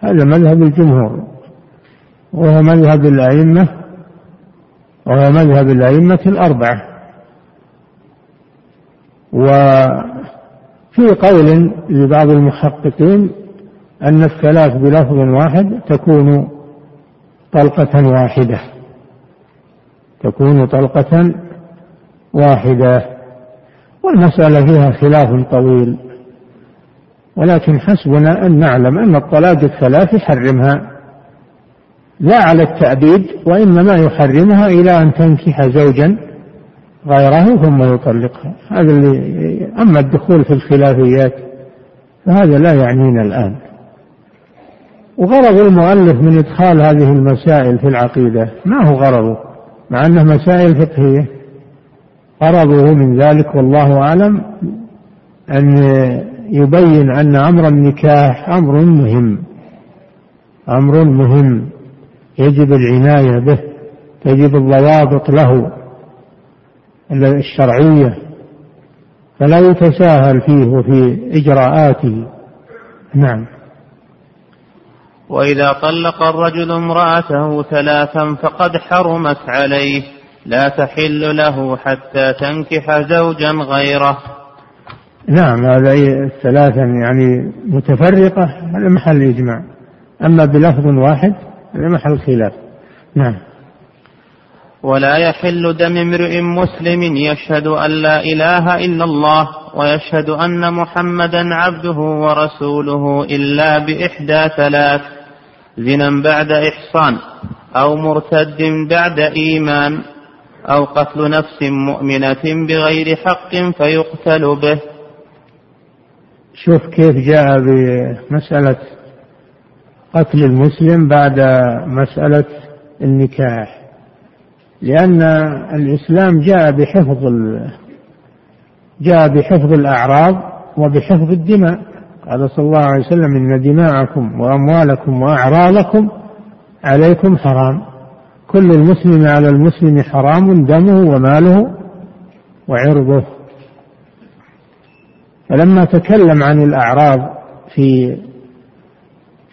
هذا مذهب الجمهور وهو مذهب الأئمة وهو مذهب الأئمة الأربعة. وفي قول لبعض المحققين أن الثلاث بلفظ واحد تكون طلقة واحدة. تكون طلقة واحدة. والمسألة فيها خلاف طويل. ولكن حسبنا أن نعلم أن الطلاق الثلاث يحرمها. لا على التأبيد وإنما يحرمها إلى أن تنكح زوجا غيره ثم يطلقها. هذا اللي أما الدخول في الخلافيات فهذا لا يعنينا الآن. وغرض المؤلف من إدخال هذه المسائل في العقيدة ما هو غرضه؟ مع أنها مسائل فقهية. غرضه من ذلك والله أعلم أن يبين أن أمر النكاح أمر مهم. أمر مهم. يجب العناية به. تجب الضوابط له الشرعية. فلا يتساهل فيه وفي إجراءاته. نعم. وإذا طلق الرجل امرأته ثلاثا فقد حرمت عليه لا تحل له حتى تنكح زوجا غيره. نعم هذا الثلاثا يعني متفرقة هذا محل إجماع. أما بلفظ واحد هذا محل خلاف. نعم. ولا يحل دم امرئ مسلم يشهد أن لا إله إلا الله ويشهد أن محمدا عبده ورسوله إلا بإحدى ثلاث. زنا بعد إحصان أو مرتد بعد إيمان أو قتل نفس مؤمنة بغير حق فيقتل به. شوف كيف جاء بمسألة قتل المسلم بعد مسألة النكاح. لأن الإسلام جاء بحفظ جاء بحفظ الأعراض وبحفظ الدماء. قال صلى الله عليه وسلم إن دماءكم وأموالكم وأعراضكم عليكم حرام. كل المسلم على المسلم حرام دمه وماله وعرضه. فلما تكلم عن الأعراض في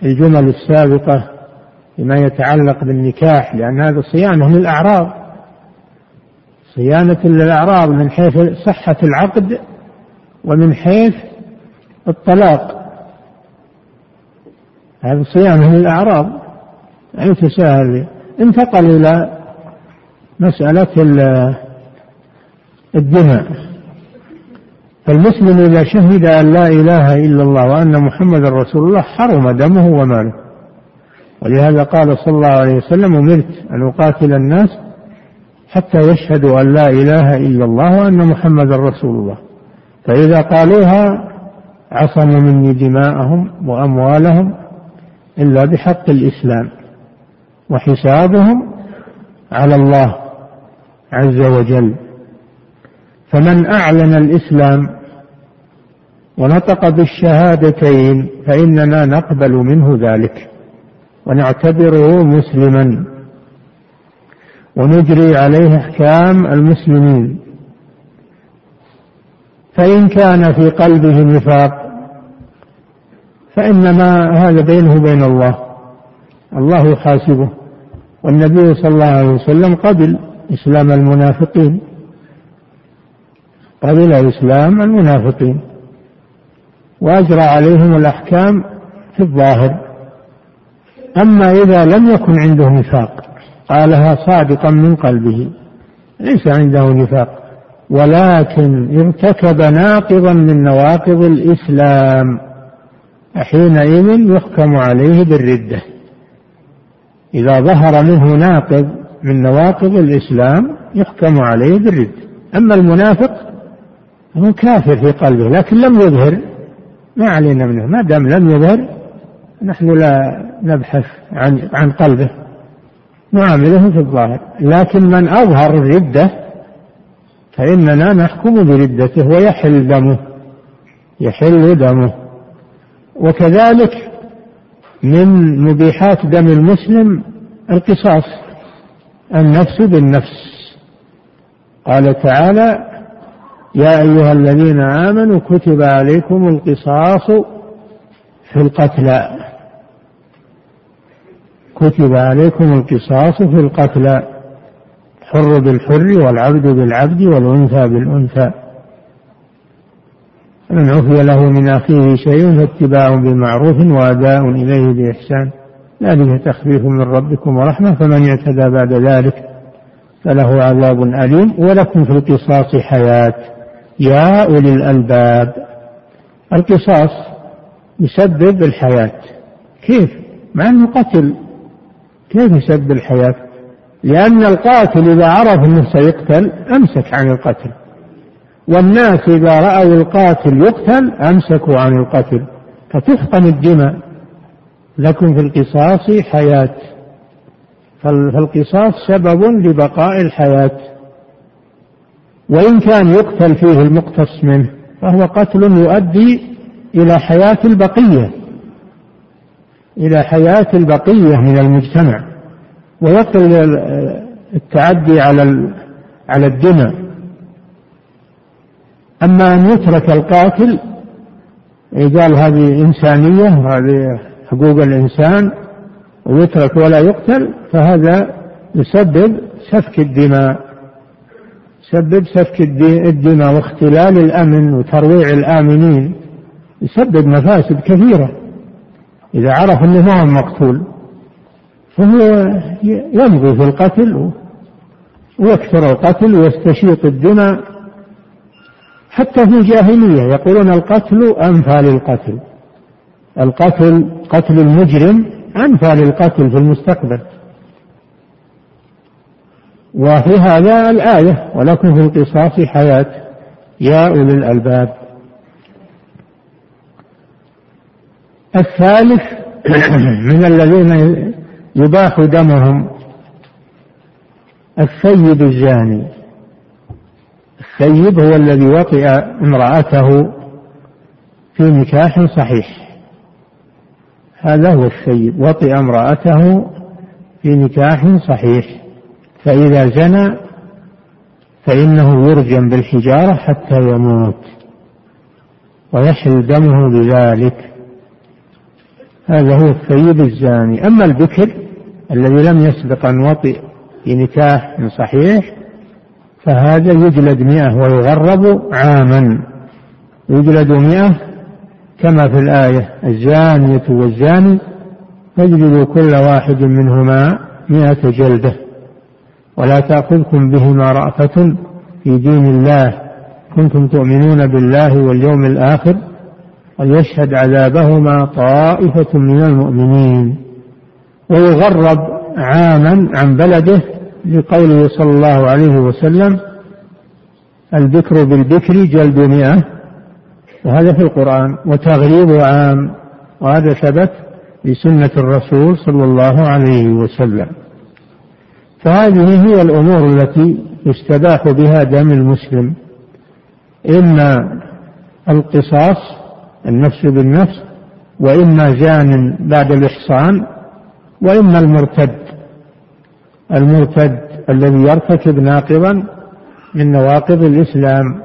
الجمل السابقة فيما يتعلق بالنكاح لأن هذا صيانة للأعراض. صيانة للأعراض من حيث صحة العقد ومن حيث الطلاق. هذا صيانة للأعراض أي تساهل. انتقل إلى مسألة الدماء. فالمسلم إذا شهد أن لا إله إلا الله وأن محمد رسول الله حرم دمه وماله. ولهذا قال صلى الله عليه وسلم أمرت أن أقاتل الناس حتى يشهدوا أن لا إله إلا الله وأن محمد رسول الله. فإذا قالوها عصموا مني دماءهم وأموالهم إلا بحق الإسلام وحسابهم على الله عز وجل. فمن أعلن الإسلام ونطق بالشهادتين فإننا نقبل منه ذلك ونعتبره مسلما. ونجري عليه إحكام المسلمين. فإن كان في قلبه نفاق فإنما هذا بينه وبين الله الله يحاسبه. والنبي صلى الله عليه وسلم قبل إسلام المنافقين قبل إسلام المنافقين وأجرى عليهم الأحكام في الظاهر. أما إذا لم يكن عنده نفاق قالها صادقا من قلبه ليس عنده نفاق. ولكن ارتكب ناقضا من نواقض الإسلام حينئذ يحكم عليه بالردة. إذا ظهر منه ناقض من نواقض الإسلام يحكم عليه بالردة. أما المنافق هو كافر في قلبه لكن لم يظهر. ما علينا منه ما دام لم يظهر نحن لا نبحث عن عن قلبه. نعامله في الظاهر. لكن من أظهر الردة فإننا نحكم بردته ويحل دمه يحل دمه. وكذلك من مبيحات دم المسلم القصاص النفس بالنفس. قال تعالى يا أيها الذين آمنوا كتب عليكم القصاص في القتلى. كتب عليكم القصاص في القتلى. الحر بالحر والعبد بالعبد والأنثى بالأنثى. فمن عفي له من أخيه شيء فاتباع بمعروف وأداء إليه بإحسان. ذلك تخفيف من ربكم ورحمة فمن اعتدى بعد ذلك فله عذاب أليم ولكم في القصاص حياة. يا أولي الألباب. القصاص يسبب الحياة. كيف؟ مع أنه قتل كيف يسب الحياة؟ لأن القاتل إذا عرف أنه سيقتل أمسك عن القتل. والناس إذا رأوا القاتل يقتل أمسكوا عن القتل. فتحقن الدماء. لكم في القصاص حياة. فالقصاص سبب لبقاء الحياة. وإن كان يقتل فيه المقتص منه فهو قتل يؤدي إلى حياة البقية. إلى حياة البقية من المجتمع. ويقل التعدي على على الدماء أما أن يترك القاتل قال هذه إنسانية وهذه حقوق الإنسان ويترك ولا يقتل فهذا يسبب سفك الدماء. يسبب سفك الدماء واختلال الأمن وترويع الآمنين. يسبب مفاسد كثيرة. إذا عرف أنه ما هو مقتول. فهو يمضي في القتل ويكثر القتل ويستشيط الدماء حتى في الجاهلية. يقولون القتل أنفى للقتل. القتل قتل المجرم أنفى للقتل في المستقبل. وفي هذا الآية, ولكم في القصاص حياة يا أولي الألباب. الثالث من الذين يباح دمهم. الثيب الزاني الثيب هو الذي وطئ امرأته في نكاح صحيح. هذا هو الثيب وطئ امرأته في نكاح صحيح. فإذا زنى فإنه يرجم بالحجارة حتى يموت. ويحل دمه بذلك. هذا هو الثيب الزاني أما البكر الذي لم يسبق أن وطئ في نكاح صحيح فهذا يجلد مئة ويغرب عاما. يجلد مئة كما في الآية الزانية والزاني. فاجلدوا كل واحد منهما مئة جلدة. ولا تأخذكم بهما رأفة في دين الله. كنتم تؤمنون بالله واليوم الآخر وليشهد عذابهما طائفة من المؤمنين. ويغرب عاما عن بلده لقوله صلى الله عليه وسلم البكر بالبكر جلد مئة وهذا في القرآن وتغريب عام وهذا ثبت بسنة الرسول صلى الله عليه وسلم. فهذه هي الأمور التي يستباح بها دم المسلم. إما القصاص النفس بالنفس وإما جان بعد الإحصان وإما المرتد المرتد الذي يرتكب ناقضا من نواقض الإسلام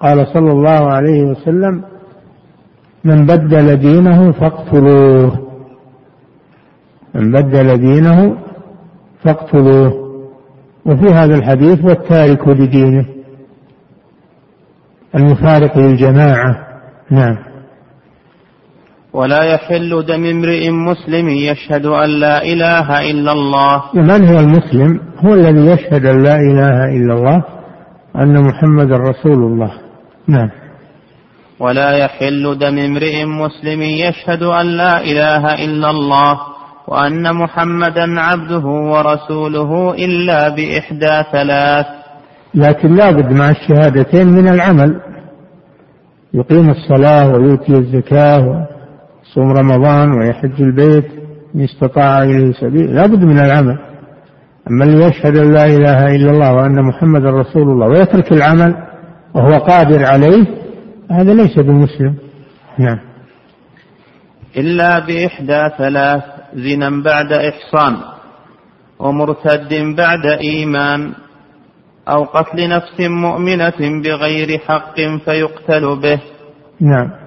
قال صلى الله عليه وسلم من بدل دينه فاقتلوه. من بدل دينه فاقتلوه. وفي هذا الحديث والتارك لدينه المفارق للجماعة. نعم. ولا يحل دم امرئ مسلم يشهد أن لا إله إلا الله. من هو المسلم؟ هو الذي يشهد أن لا إله إلا الله أن محمد رسول الله. نعم. ولا يحل دم امرئ مسلم يشهد أن لا إله إلا الله وأن محمدا عبده ورسوله إلا بإحدى ثلاث. لكن لابد مع الشهادتين من العمل. يقيم الصلاة ويؤتي الزكاة ويصوم رمضان ويحج البيت إن استطاع إليه سبيل لابد من العمل. أما اللي يشهد أن لا إله إلا الله وأن محمدا رسول الله ويترك العمل وهو قادر عليه هذا ليس بمسلم. نعم. إلا بإحدى ثلاث زنا بعد إحصان ومرتد بعد إيمان أو قتل نفس مؤمنة بغير حق فيقتل به. نعم.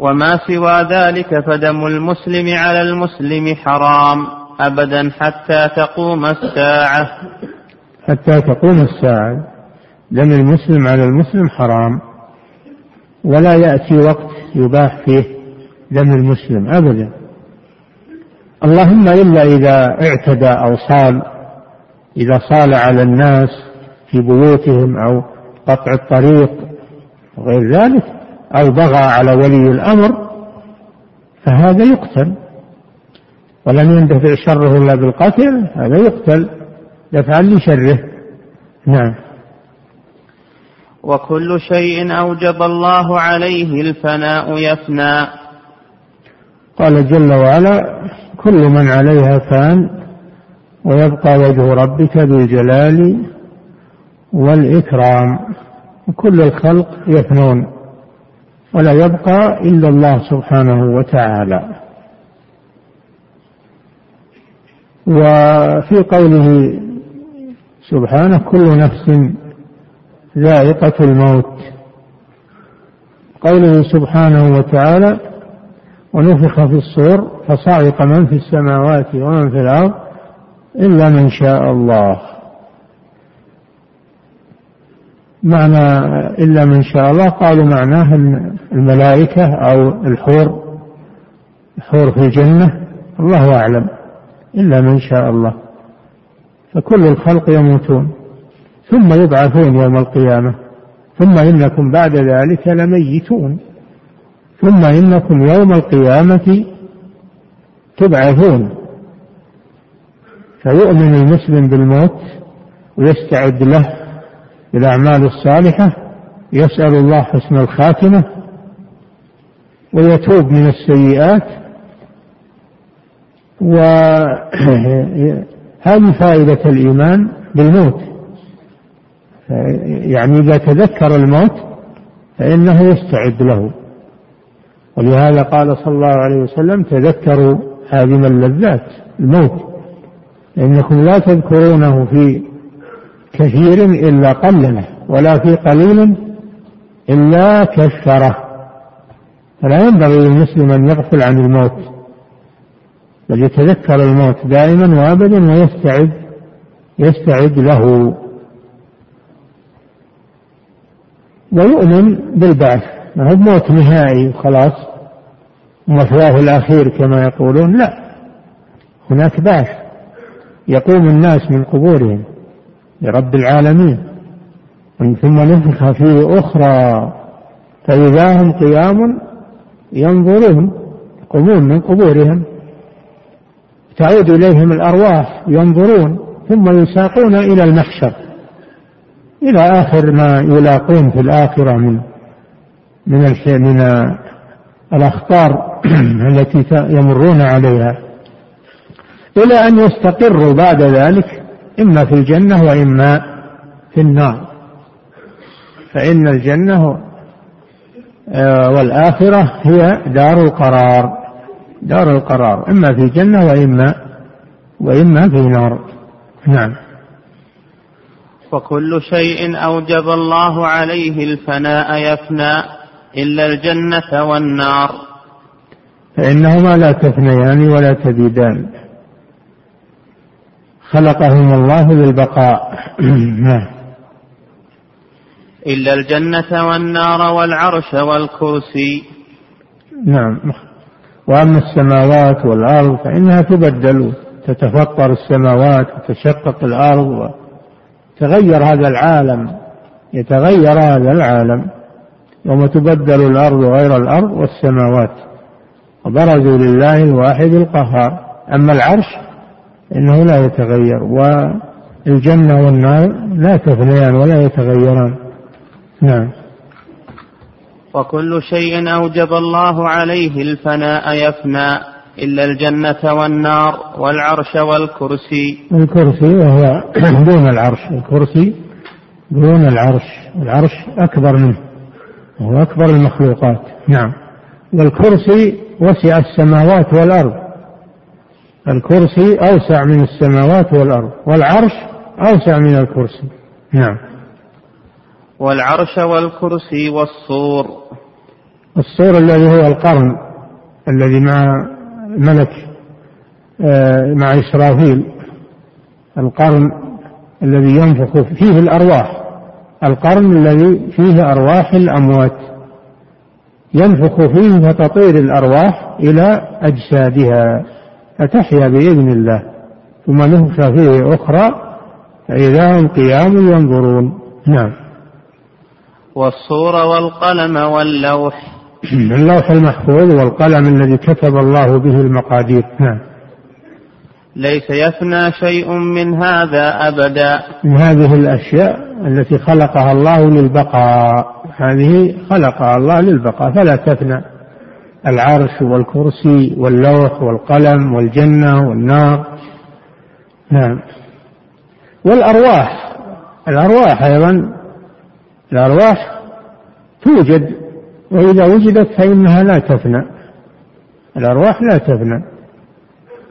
وما سوى ذلك فدم المسلم على المسلم حرام أبدا حتى تقوم الساعة. حتى تقوم الساعة. دم المسلم على المسلم حرام. ولا يأتي وقت يباح فيه دم المسلم أبدا. اللهم إلا إذا اعتدى أو صال إذا صال على الناس في بيوتهم أو قطع الطريق وغير ذلك. أو بغى على ولي الأمر فهذا يقتل. ولم يندفع شره إلا بالقتل هذا يقتل. دفعا لشره. نعم. وكل شيء أوجب الله عليه الفناء يفنى. قال جل وعلا كل من عليها فان ويبقى وجه ربك ذو الجلال والإكرام. كل الخلق يفنون. ولا يبقى إلا الله سبحانه وتعالى. وفي قوله سبحانه كل نفس ذائقة الموت. قوله سبحانه وتعالى ونفخ في الصور فصعق من في السماوات ومن في الأرض إلا من شاء الله. معنى إلا من شاء الله. قالوا معناه الملائكة أو الحور الحور في الجنة الله أعلم إلا من شاء الله. فكل الخلق يموتون. ثم يبعثون يوم القيامة. ثم إنكم بعد ذلك لميتون. ثم إنكم يوم القيامة تبعثون. فيؤمن المسلم بالموت ويستعد له بالأعمال الصالحة يسأل الله حسن الخاتمة ويتوب من السيئات. وهذه فائدة الإيمان بالموت. يعني إذا تذكر الموت فإنه يستعد له. ولهذا قال صلى الله عليه وسلم تذكروا هادم اللذات الموت. لأنكم لا تذكرونه في كثير إلا قلله ولا في قليل إلا كثره. فلا ينبغي للمسلم أن يغفل عن الموت بل يتذكر الموت دائما وابدا ويستعد يستعد له. ويؤمن بالبعث ما هو موت نهائي وخلاص مثواه الأخير كما يقولون لا. هناك بعث يقوم الناس من قبورهم. لرب العالمين. ثم نفخ فيه أخرى فإذا هم قيام ينظرون يقومون من قبورهم. تعود إليهم الأرواح ينظرون ثم يساقون إلى المحشر إلى آخر ما يلاقون في الآخرة من من من الأخطار التي يمرون عليها. إلى أن يستقروا بعد ذلك إما في الجنة وإما في النار. فإن الجنة آه، والآخرة هي دار القرار دار القرار إما في جنة وإما وإما في نار نعم. وكل شيء أوجب الله عليه الفناء يفنى إلا الجنة والنار. فإنهما لا تفنيان ولا تبيدان. خلقهما الله للبقاء. نعم. إلا الجنة والنار والعرش والكرسي. نعم. وأما السماوات والأرض فإنها تبدل تتفطر السماوات وتشقق الأرض وتغير هذا العالم يتغير هذا العالم يوم تبدل الأرض غير الأرض والسماوات. وبرزوا لله الواحد القهار. أما العرش إنه لا يتغير والجنة والنار لا تفنيان ولا يتغيران. نعم. وكل شيء أوجب الله عليه الفناء يفنى إلا الجنة والنار والعرش والكرسي. الكرسي وهو دون العرش الكرسي دون العرش العرش أكبر منه وهو أكبر المخلوقات. نعم. والكرسي وسع السماوات والأرض. الكرسي أوسع من السماوات والأرض والعرش أوسع من الكرسي. نعم. والعرش والكرسي والصور الصور الذي هو القرن الذي مع ملك آه، مع إسرافيل. القرن الذي ينفخ فيه الأرواح. القرن الذي فيه أرواح الأموات. ينفخ فيه فتطير الأرواح إلى أجسادها. فتحيا بإذن الله ثم نفخ فيه أخرى فإذا هم قيام ينظرون. نعم. والصور والقلم واللوح. اللوح المحفوظ والقلم الذي كتب الله به المقادير. نعم. ليس يفنى شيء من هذا أبدا. من هذه الأشياء التي خلقها الله للبقاء. هذه خلقها الله للبقاء فلا تفنى. العرش والكرسي واللوح والقلم والجنة والنار. نعم. والأرواح الأرواح أيضا الأرواح توجد وإذا وجدت فإنها لا تفنى. الأرواح لا تفنى.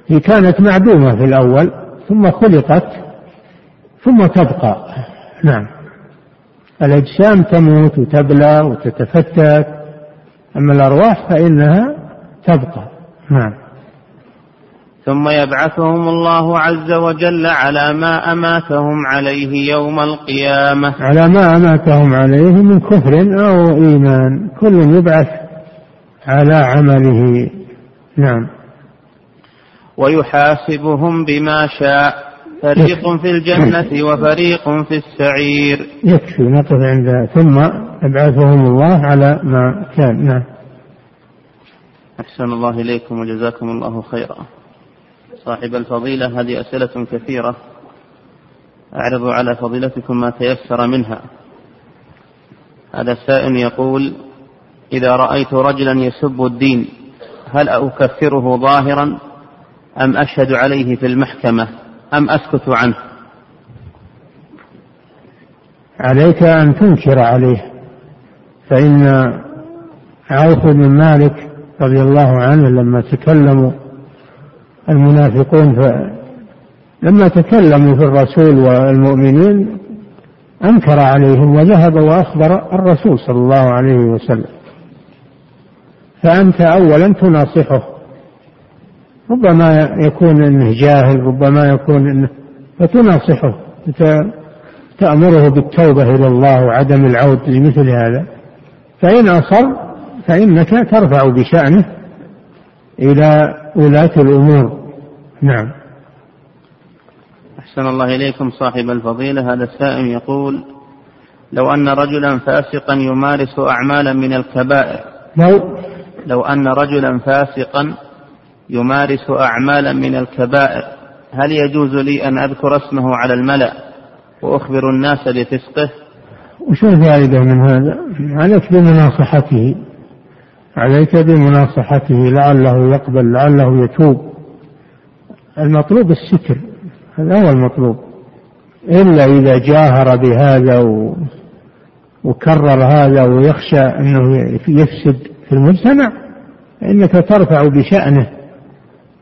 هي كانت معدومة في الأول ثم خلقت ثم تبقى. نعم. الأجسام تموت وتبلى وتتفتت. أما الأرواح فإنها تبقى. نعم. ثم يبعثهم الله عز وجل على ما أماتهم عليه يوم القيامة. على ما أماتهم عليه من كفر أو إيمان. كل يبعث على عمله. نعم. ويحاسبهم بما شاء. فريق في الجنة وفريق في السعير. يكفي نقف عند ثم يبعثهم الله على ما كان. نعم. أحسن الله إليكم وجزاكم الله خيرا. صاحب الفضيلة هذه أسئلة كثيرة. أعرض على فضيلتكم ما تيسر منها. هذا السائل يقول إذا رأيت رجلا يسب الدين هل أكفره ظاهرا أم أشهد عليه في المحكمة؟ أم أسكت عنه؟ عليك أن تنكر عليه فإن عوف بن مالك رضي الله عنه لما تكلموا المنافقون ف لما تكلموا في الرسول والمؤمنين أنكر عليهم وذهب وأخبر الرسول صلى الله عليه وسلم. فأنت أولا تناصحه. ربما يكون إنه جاهل ربما يكون إنه فتناصحه تأمره بالتوبة إلى الله وعدم العود لمثل هذا. فإن أصر فإنك ترفع بشأنه إلى ولاة الأمور. نعم. أحسن الله إليكم صاحب الفضيلة. هذا السائم يقول لو أن رجلا فاسقا يمارس أعمالا من الكبائر لو؟ لو أن رجلا فاسقا يمارس أعمالا من الكبائر. هل يجوز لي أن أذكر اسمه على الملأ وأخبر الناس بفسقه؟ وش الفائدة من هذا. عليك بمناصحته. عليك بمناصحته. لعله يقبل لعله يتوب. المطلوب الستر. هذا هو المطلوب. إلا إذا جاهر بهذا و... وكرر هذا ويخشى أنه يفسد في المجتمع فإنك ترفع بشأنه.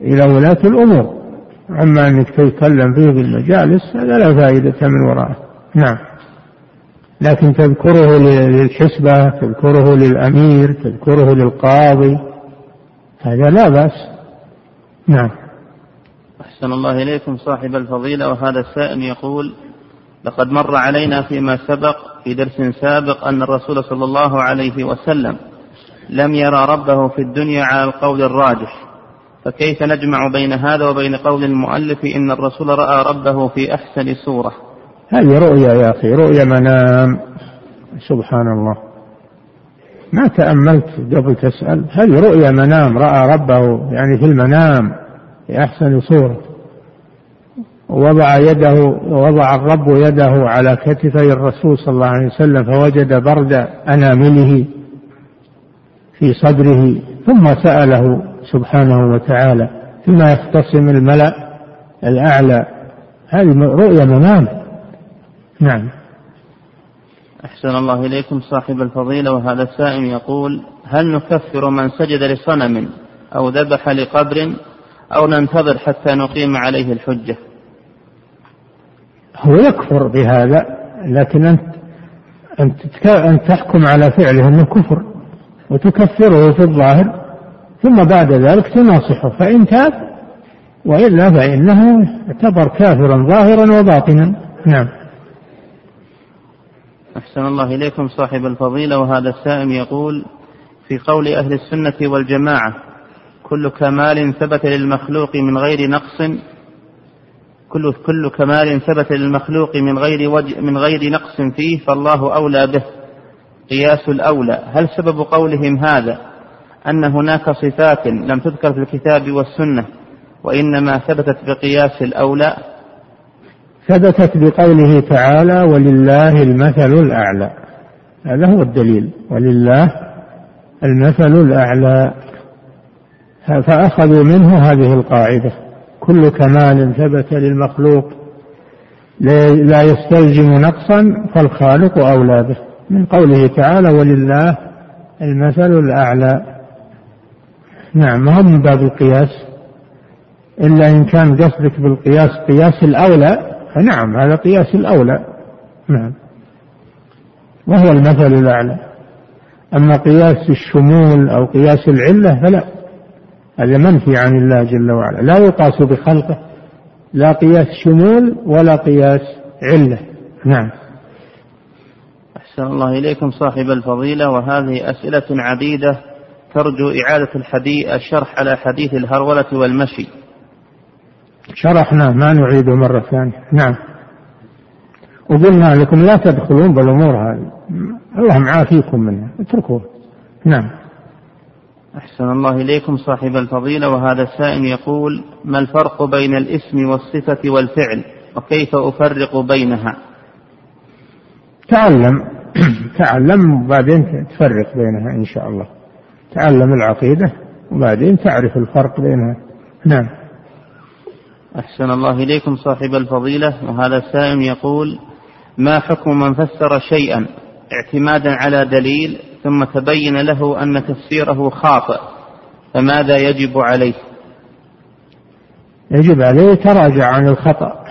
إلى ولاة الأمور. أما أنك تتكلم فيه في المجالس هذا لا فائدة من وراءه. نعم. لكن تذكره للحسبة تذكره للأمير تذكره للقاضي هذا لا بأس. نعم. أحسن الله إليكم صاحب الفضيلة وهذا السائل يقول لقد مر علينا فيما سبق في درس سابق أن الرسول صلى الله عليه وسلم لم يرى ربه في الدنيا على القول الراجح. فكيف نجمع بين هذا وبين قول المؤلف إن الرسول رأى ربه في أحسن صورة؟ هذه رؤيا يا أخي رؤيا منام. سبحان الله. ما تأملت قبل تسأل؟ هذه رؤيا منام رأى ربه يعني في المنام في أحسن صورة. ووضع يده ووضع الرب يده على كتفي الرسول صلى الله عليه وسلم فوجد برد أنامله في صدره ثم سأله سبحانه وتعالى فيما يختصم الملأ الأعلى. هذه رؤيا منام نعم. أحسن الله إليكم صاحب الفضيلة وهذا السائم يقول هل نكفر من سجد لصنم أو ذبح لقبر أو ننتظر حتى نقيم عليه الحجة؟ هو يكفر بهذا لكن أنت أن تحكم على فعله أنه كفر وتكفره في الظاهر. ثم بعد ذلك تناصحه فإن تاب وإلا فإنه يعتبر كافرا ظاهرا وباطنا. نعم. أحسن الله إليكم صاحب الفضيلة وهذا السائم يقول في قول أهل السنة والجماعة كل كمال ثبت للمخلوق من غير نقص كل كل كمال ثبت للمخلوق من غير وجه من غير نقص فيه فالله أولى به قياس الأولى. هل سبب قولهم هذا؟ أن هناك صفات لم تذكر في الكتاب والسنة وإنما ثبتت بقياس الأولى. ثبتت بقوله تعالى ولله المثل الأعلى. هذا هو الدليل. ولله المثل الأعلى. فأخذوا منه هذه القاعدة. كل كمال ثبت للمخلوق لا يستلزم نقصا فالخالق أولى به. من قوله تعالى ولله المثل الأعلى. نعم ما هو من باب القياس؟ إلا إن كان قصدك بالقياس قياس الأولى فنعم هذا قياس الأولى. نعم. وهو المثل الأعلى. أما قياس الشمول أو قياس العلة فلا. هذا منفي عن الله جل وعلا. لا يقاس بخلقه. لا قياس شمول ولا قياس علة. نعم. أحسن الله إليكم صاحب الفضيلة. وهذه أسئلة عديدة ترجو إعادة الحديث الشرح على حديث الهرولة والمشي. شرحنا ما نعيده مرة ثانية. نعم. وقلنا لكم لا تدخلون بالأمور هذه. الله معافيكم منها. اتركوه نعم. أحسن الله إليكم صاحب الفضيلة. وهذا السائل يقول ما الفرق بين الاسم والصفة والفعل؟ وكيف أفرق بينها؟ تعلم. تعلم وبعدين تفرق بينها إن شاء الله. تعلم العقيدة وبعدين تعرف الفرق بينها. نعم. أحسن الله إليكم صاحب الفضيلة وهذا السائل يقول ما حكم من فسر شيئا اعتمادا على دليل ثم تبين له أن تفسيره خاطئ فماذا يجب عليه؟ يجب عليه تراجع عن الخطأ.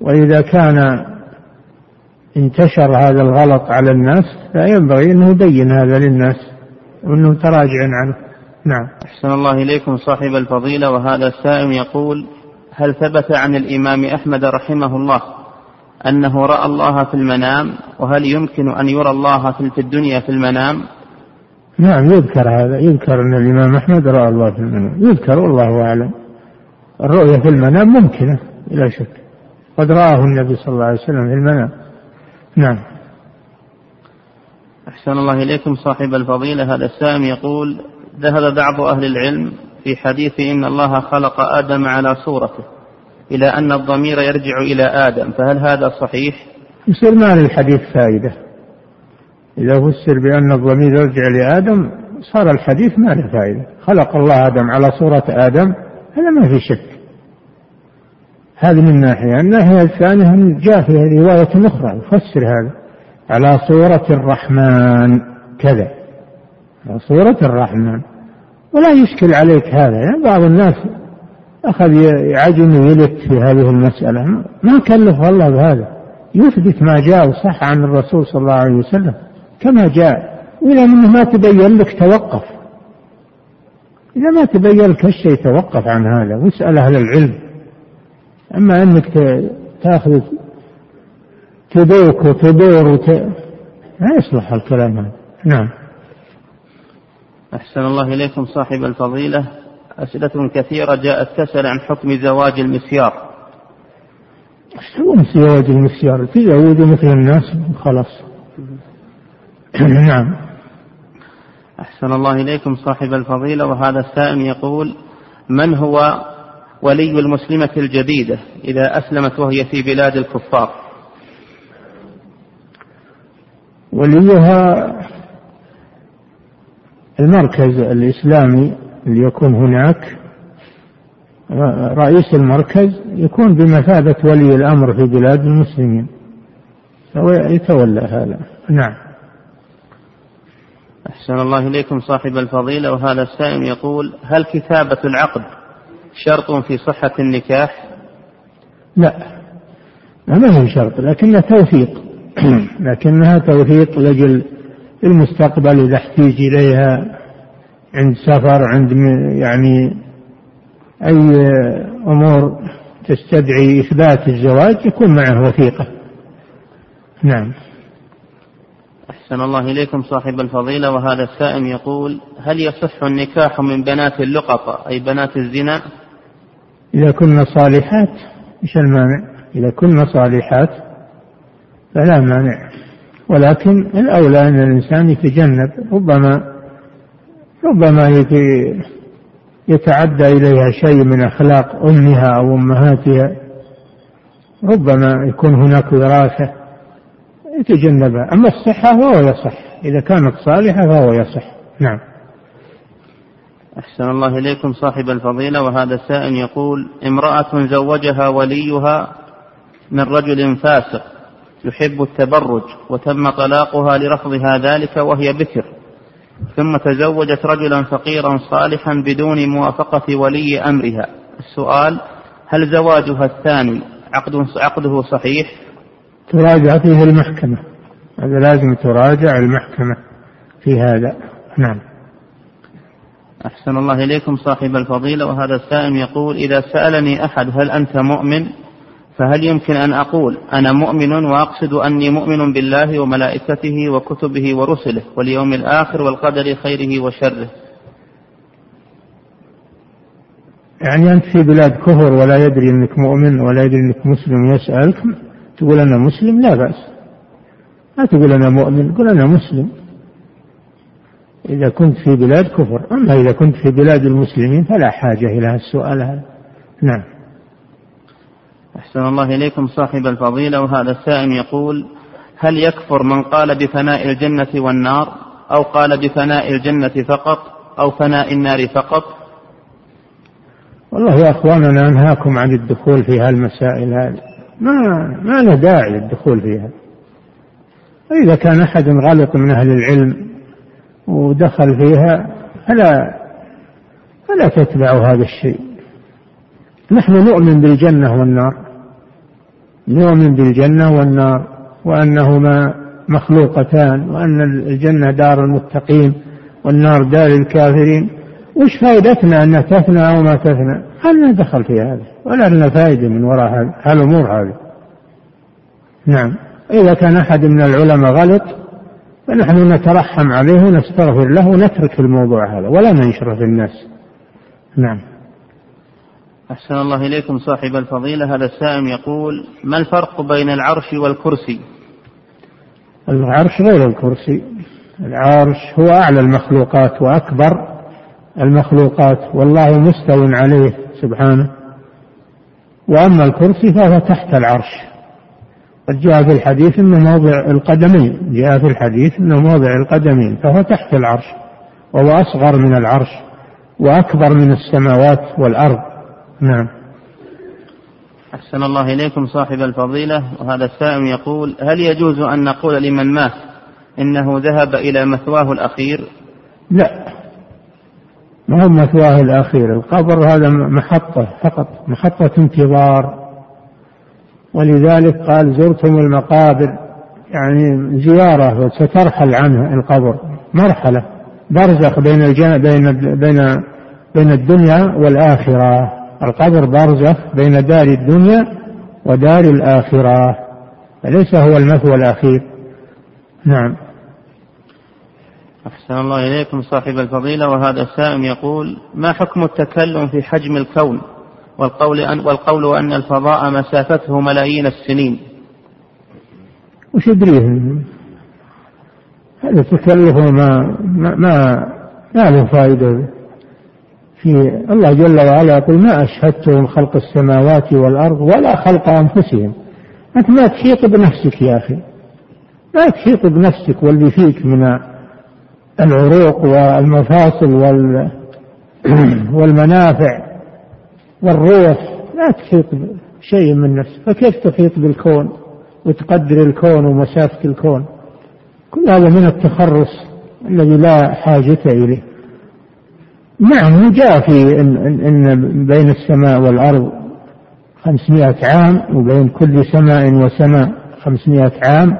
وإذا كان انتشر هذا الغلط على الناس فينبغي أنه يبين هذا للناس. وأنه تراجع عنه. نعم. أحسن الله إليكم صاحب الفضيلة وهذا السائل يقول هل ثبت عن الإمام أحمد رحمه الله أنه رأى الله في المنام؟ وهل يمكن أن يرى الله في الدنيا في المنام؟ نعم يذكر هذا. يذكر أن الإمام أحمد رأى الله في المنام. يذكر والله أعلم. الرؤية في المنام ممكنة بلا شك. قد رآه النبي صلى الله عليه وسلم في المنام. نعم. أحسن الله إليكم صاحب الفضيلة. هذا السائل يقول ذهب بعض أهل العلم في حديث إن الله خلق آدم على صورته إلى أن الضمير يرجع إلى آدم فهل هذا صحيح؟ يصير ما للحديث فائدة. إذا فسر بأن الضمير يرجع لآدم صار الحديث ما له فائدة. خلق الله آدم على صورة آدم هذا ما في شك. هذه من ناحية. الناحية الثانية جاء في رواية أخرى يفسر هذا. على صورة الرحمن كذا. على صورة الرحمن. ولا يشكل عليك هذا. يعني بعض الناس أخذ يعجن ويلت في هذه المسألة. ما كلف الله بهذا. يثبت ما جاء وصح عن الرسول صلى الله عليه وسلم. كما جاء. وإذا منه ما تبين لك توقف. إذا ما تبين لك الشيء توقف عن هذا. واسأل أهل العلم. أما أنك تأخذ تدوك وتدور وت... ما يصلح الكلام هذا. نعم. أحسن الله إليكم صاحب الفضيلة. أسئلة كثيرة جاءت تسأل عن حكم زواج المسيار. شو زواج المسيار؟ تزوج مثل الناس خلاص. نعم. أحسن الله إليكم صاحب الفضيلة. وهذا السائل يقول من هو ولي المسلمة الجديدة إذا أسلمت وهي في بلاد الكفار؟ وليها المركز الإسلامي اللي يكون هناك. رئيس المركز يكون بمثابة ولي الأمر في بلاد المسلمين. فهو يتولى هذا. نعم. أحسن الله إليكم صاحب الفضيلة. وهذا السائل يقول هل كتابة العقد شرط في صحة النكاح؟ لا. ما هي شرط لكنها توثيق. لكنها توثيق لأجل المستقبل إذا احتيج إليها عند سفر عند يعني أي أمور تستدعي إثبات الزواج يكون معه وثيقة. نعم. أحسن الله إليكم صاحب الفضيلة وهذا السائم يقول هل يصح النكاح من بنات اللقطة أي بنات الزنا؟ إذا كنا صالحات إيش المانع؟ إذا كنا صالحات فلا مانع. ولكن الأولى أن الإنسان يتجنب ربما ربما يتعدى إليها شيء من أخلاق أمها أو أمهاتها. ربما يكون هناك وراثة يتجنبها. أما الصحة فهو يصح. إذا كانت صالحة فهو يصح. نعم. أحسن الله إليكم صاحب الفضيلة. وهذا السائل يقول امرأة زوجها وليها من رجل فاسق. يحب التبرج وتم طلاقها لرفضها ذلك وهي بكر. ثم تزوجت رجلا فقيرا صالحا بدون موافقة ولي أمرها. السؤال هل زواجها الثاني عقد عقده صحيح؟ تراجع فيه المحكمة. هذا لازم تراجع المحكمة في هذا. نعم. أحسن الله إليكم صاحب الفضيلة. وهذا السائل يقول إذا سألني أحد هل أنت مؤمن؟ فهل يمكن أن أقول أنا مؤمن وأقصد أني مؤمن بالله وملائكته وكتبه ورسله واليوم الآخر والقدر خيره وشره؟ يعني أنت في بلاد كفر ولا يدري أنك مؤمن ولا يدري أنك مسلم يسألك تقول أنا مسلم؟ لا بأس. لا تقول أنا مؤمن قل أنا مسلم. إذا كنت في بلاد كفر أما إذا كنت في بلاد المسلمين فلا حاجة إلى السؤال هذا. نعم. أحسن الله إليكم صاحب الفضيلة وهذا السائل يقول هل يكفر من قال بفناء الجنة والنار أو قال بفناء الجنة فقط أو فناء النار فقط؟ والله يا أخواننا انهاكم عن الدخول في هالمسائل هذه. ما ما له داعي للدخول فيها. إذا كان أحد غلط من أهل العلم ودخل فيها فلا فلا تتبعوا هذا الشيء. نحن نؤمن بالجنة والنار. نؤمن بالجنة والنار وأنهما مخلوقتان وأن الجنة دار المتقين والنار دار الكافرين. وش فائدتنا أن تثنى أو ما تثنى هل دخل في هذا؟ ولا لنا فائدة من وراء هالأمور هذه. نعم. إذا كان أحد من العلماء غلط فنحن نترحم عليه ونستغفر له ونترك الموضوع هذا ولا ننشره في الناس. نعم. أحسن الله إليكم صاحب الفضيلة. هذا السائم يقول ما الفرق بين العرش والكرسي؟ العرش غير الكرسي. العرش هو أعلى المخلوقات وأكبر المخلوقات والله مستو عليه سبحانه. وأما الكرسي فهو تحت العرش. قد جاء في الحديث أنه موضع القدمين. جاء في الحديث أنه موضع القدمين فهو تحت العرش وهو أصغر من العرش وأكبر من السماوات والأرض. نعم. أحسن الله إليكم صاحب الفضيلة وهذا السائل يقول هل يجوز أن نقول لمن مات إنه ذهب إلى مثواه الأخير؟ لا. ما هو مثواه الأخير. القبر هذا محطة فقط محطة انتظار. ولذلك قال زرتم المقابر. يعني زيارة وسترحل عنه القبر. مرحلة برزخ بين. بين بين بين الدنيا والآخرة. القبر برزخ بين دار الدنيا ودار الآخرة فليس هو المثوى الأخير. نعم. أحسن الله إليكم صاحب الفضيلة وهذا السائم يقول ما حكم التكلم في حجم الكون؟ والقول أن, والقول أن الفضاء مسافته ملايين السنين. وش يدريه؟ هذا تكلف ما ما ما, ما له فائدة. في الله جل وعلا يقول ما أشهدتهم خلق السماوات والأرض ولا خلق أنفسهم. أنت ما تحيط بنفسك يا أخي. ما تحيط بنفسك واللي فيك من العروق والمفاصل وال والمنافع والروح. لا تحيط بشيء من نفسك. فكيف تحيط بالكون وتقدر الكون ومسافة الكون؟ كل هذا من التخرص الذي لا حاجة إليه. نعم جاء في إن, إن بين السماء والأرض خمسمائة عام وبين كل سماء وسماء خمسمائة عام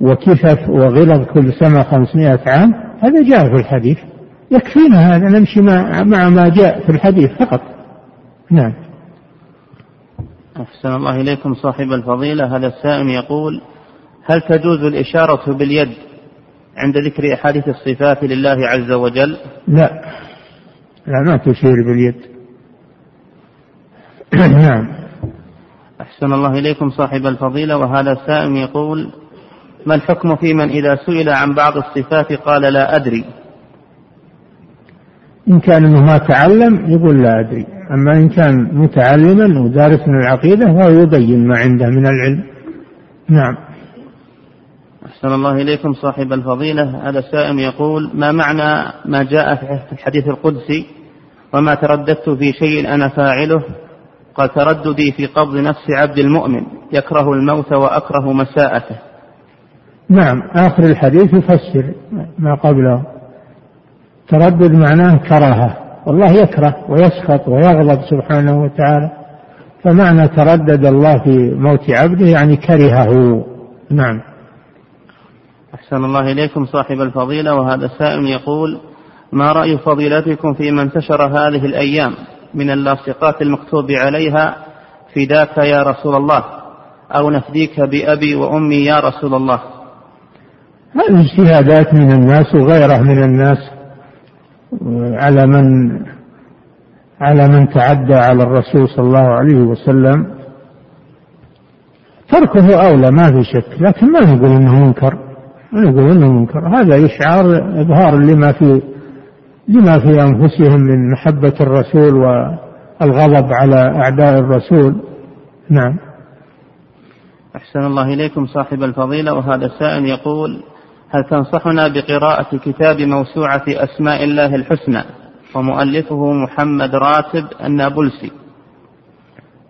وكفف وغلظ كل سماء خمسمائة عام. هذا جاء في الحديث. يكفينا هذا نمشي مع, مع ما جاء في الحديث فقط. نعم. أحسن الله إليكم صاحب الفضيلة. هذا السائل يقول هل تجوز الإشارة باليد عند ذكر أحاديث الصفات لله عز وجل؟ لا. لا ما تشير باليد. نعم. أحسن الله إليكم صاحب الفضيلة وهذا السائل يقول ما الحكم في من إذا سئل عن بعض الصفات قال لا أدري؟ إن كان أنه ما تعلم يقول لا أدري. أما إن كان متعلما ودارس من العقيدة فهو يبين ما عنده من العلم. نعم. أحسن الله إليكم صاحب الفضيلة. هذا السائل يقول ما معنى ما جاء في الحديث القدسي وما ترددت في شيء أنا فاعله؟ قال ترددي في قبض نفس عبد المؤمن يكره الموت وأكره مساءته. نعم آخر الحديث يفسر ما قبله. تردد معناه كراهة. والله يكره ويسخط ويغضب سبحانه وتعالى. فمعنى تردد الله في موت عبده يعني كرهه. نعم. أحسن الله إليكم صاحب الفضيلة وهذا السائل يقول ما رأي فضيلتكم في من انتشر هذه الأيام من اللاصقات المكتوب عليها فداك يا رسول الله أو نفديك بأبي وأمي يا رسول الله هذه اجتهادات من الناس وغيره من الناس على من على من تعدى على الرسول صلى الله عليه وسلم. تركه أولى ما في شك لكن ما نقول إنه منكر. إنه منكر. هذا إشعار إظهار لما في لما في أنفسهم من محبة الرسول والغضب على أعداء الرسول. نعم. أحسن الله إليكم صاحب الفضيلة وهذا السائل يقول هل تنصحنا بقراءة كتاب موسوعة أسماء الله الحسنى؟ ومؤلفه محمد راتب النابلسي.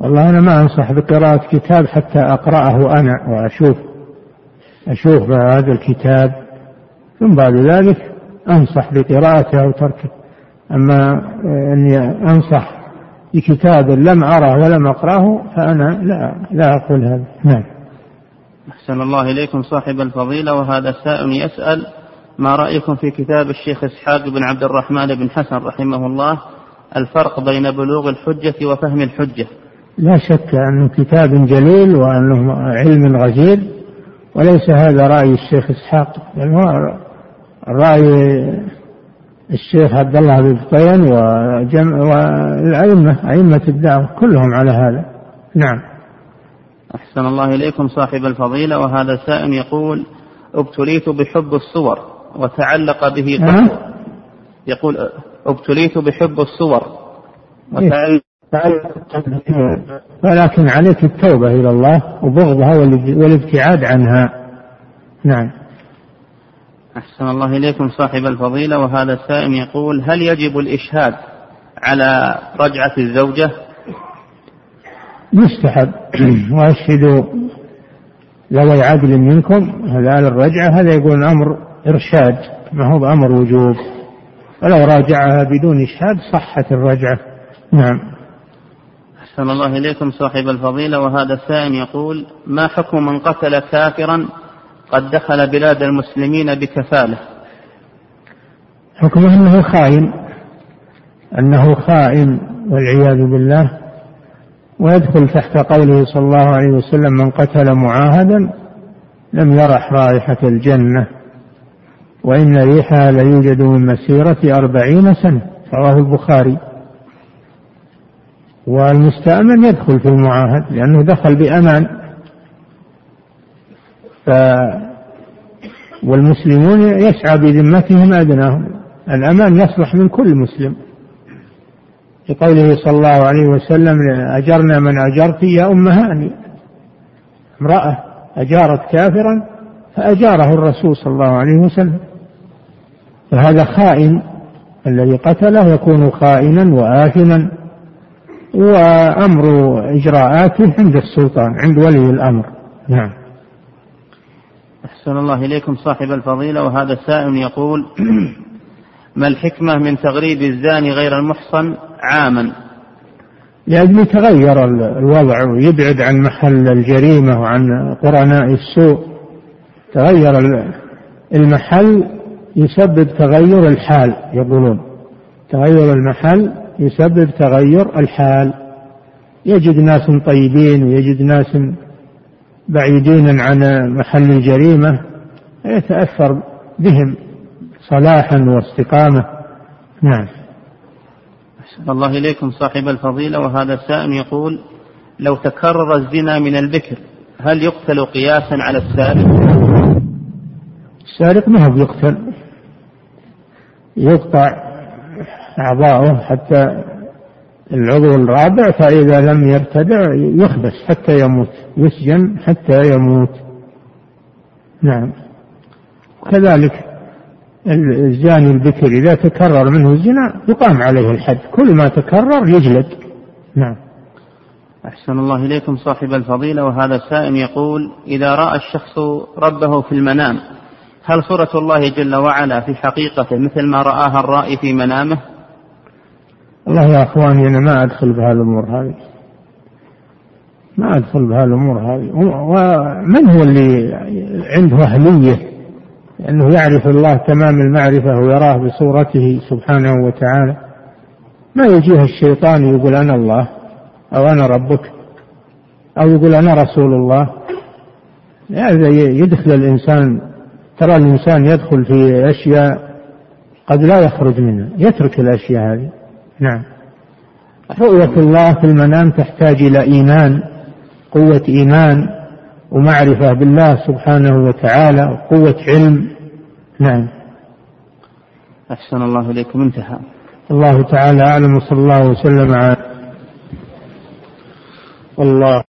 والله أنا ما أنصح بقراءة كتاب حتى أقرأه أنا وأشوف. أشوف هذا الكتاب ثم بعد ذلك أنصح بقراءته أو تركه. أما أني أنصح بكتاب لم أره ولم أقرأه فأنا لا لا أقول هذا. نعم. أحسن الله إليكم صاحب الفضيلة وهذا سائل يسأل ما رأيكم في كتاب الشيخ إسحاق بن عبد الرحمن بن حسن رحمه الله؟ الفرق بين بلوغ الحجة وفهم الحجة. لا شك أنه كتاب جليل وأنه علم غزير. وليس هذا رأي الشيخ إسحاق بل هو رأي الشيخ عبد الله بن طين والأئمة أئمة الدعوة كلهم على هذا. نعم. أحسن الله إليكم صاحب الفضيلة وهذا سائل يقول أبتليت بحب الصور وتعلق به قلب يقول أبتليت بحب الصور وتعلق ولكن عليك التوبة إلى الله وبغضها والابتعاد عنها. نعم. أحسن الله إليكم صاحب الفضيلة وهذا السائل يقول هل يجب الإشهاد على رجعة الزوجة؟ مستحب وأشهدوا ذوي عدل منكم هذا الرجعة هذا يقول أمر إرشاد ما هو بأمر وجوب. ولو راجعها بدون إشهاد صحت الرجعة. نعم. أحسن الله إليكم صاحب الفضيلة. وهذا السائل يقول ما حكم من قتل كافرا قد دخل بلاد المسلمين بكفالة؟ حكمه أنه خائن أنه خائن والعياذ بالله ويدخل تحت قوله صلى الله عليه وسلم من قتل معاهدا لم يرح رائحة الجنة وإن ريحها ليوجد من مسيرة أربعين سنة. رواه البخاري. والمستأمن يدخل في المعاهد لأنه دخل بأمان. ف والمسلمون يسعى بذمتهم أدناهم. الأمان يصلح من كل مسلم. في قوله صلى الله عليه وسلم أجرنا من أجرت يا أم هاني. امرأة أجارت كافرا فأجاره الرسول صلى الله عليه وسلم. فهذا خائن الذي قتله يكون خائنا وآثما. وأمر إجراءاته عند السلطان عند ولي الأمر. نعم. أحسن الله إليكم صاحب الفضيلة وهذا السائل يقول ما الحكمة من تغريب الزاني غير المحصن عاما؟ لأجل يتغير الوضع ويبعد عن محل الجريمة وعن قرناء السوء تغير المحل يسبب تغير الحال يقولون. تغير المحل يسبب تغير الحال. يجد ناس طيبين ويجد ناس بعيدين عن محل الجريمة يتأثر بهم صلاحا واستقامة. نعم. أحسن الله إليكم صاحب الفضيلة وهذا السائل يقول لو تكرر الزنا من البكر هل يقتل قياسا على السارق؟ السارق ما هو بيقتل. يقطع أعضاؤه حتى العضو الرابع فإذا لم يرتدع يخبس حتى يموت يسجن حتى يموت. نعم. كذلك الزاني البكر إذا تكرر منه الزنا يقام عليه الحد كل ما تكرر يجلد. نعم. أحسن الله إليكم صاحب الفضيلة وهذا السائل يقول إذا رأى الشخص ربه في المنام هل صورة الله جل وعلا في حقيقته مثل ما رآها الرائي في منامه؟ والله يا أخواني أنا ما أدخل بهالأمور هذه. ما أدخل بهالأمور هذه. ومن هو اللي عنده أهلية؟ انه يعرف الله تمام المعرفة ويراه بصورته سبحانه وتعالى. ما يجيه الشيطان يقول أنا الله أو أنا ربك أو يقول أنا رسول الله. هذا يدخل الإنسان ترى الإنسان يدخل في أشياء قد لا يخرج منها يترك الأشياء هذه. نعم. رؤية الله في المنام تحتاج إلى إيمان قوة إيمان ومعرفة بالله سبحانه وتعالى وقوة علم. نعم. أحسن الله إليكم. انتهى. الله تعالى أعلم وصلى الله وسلم على الله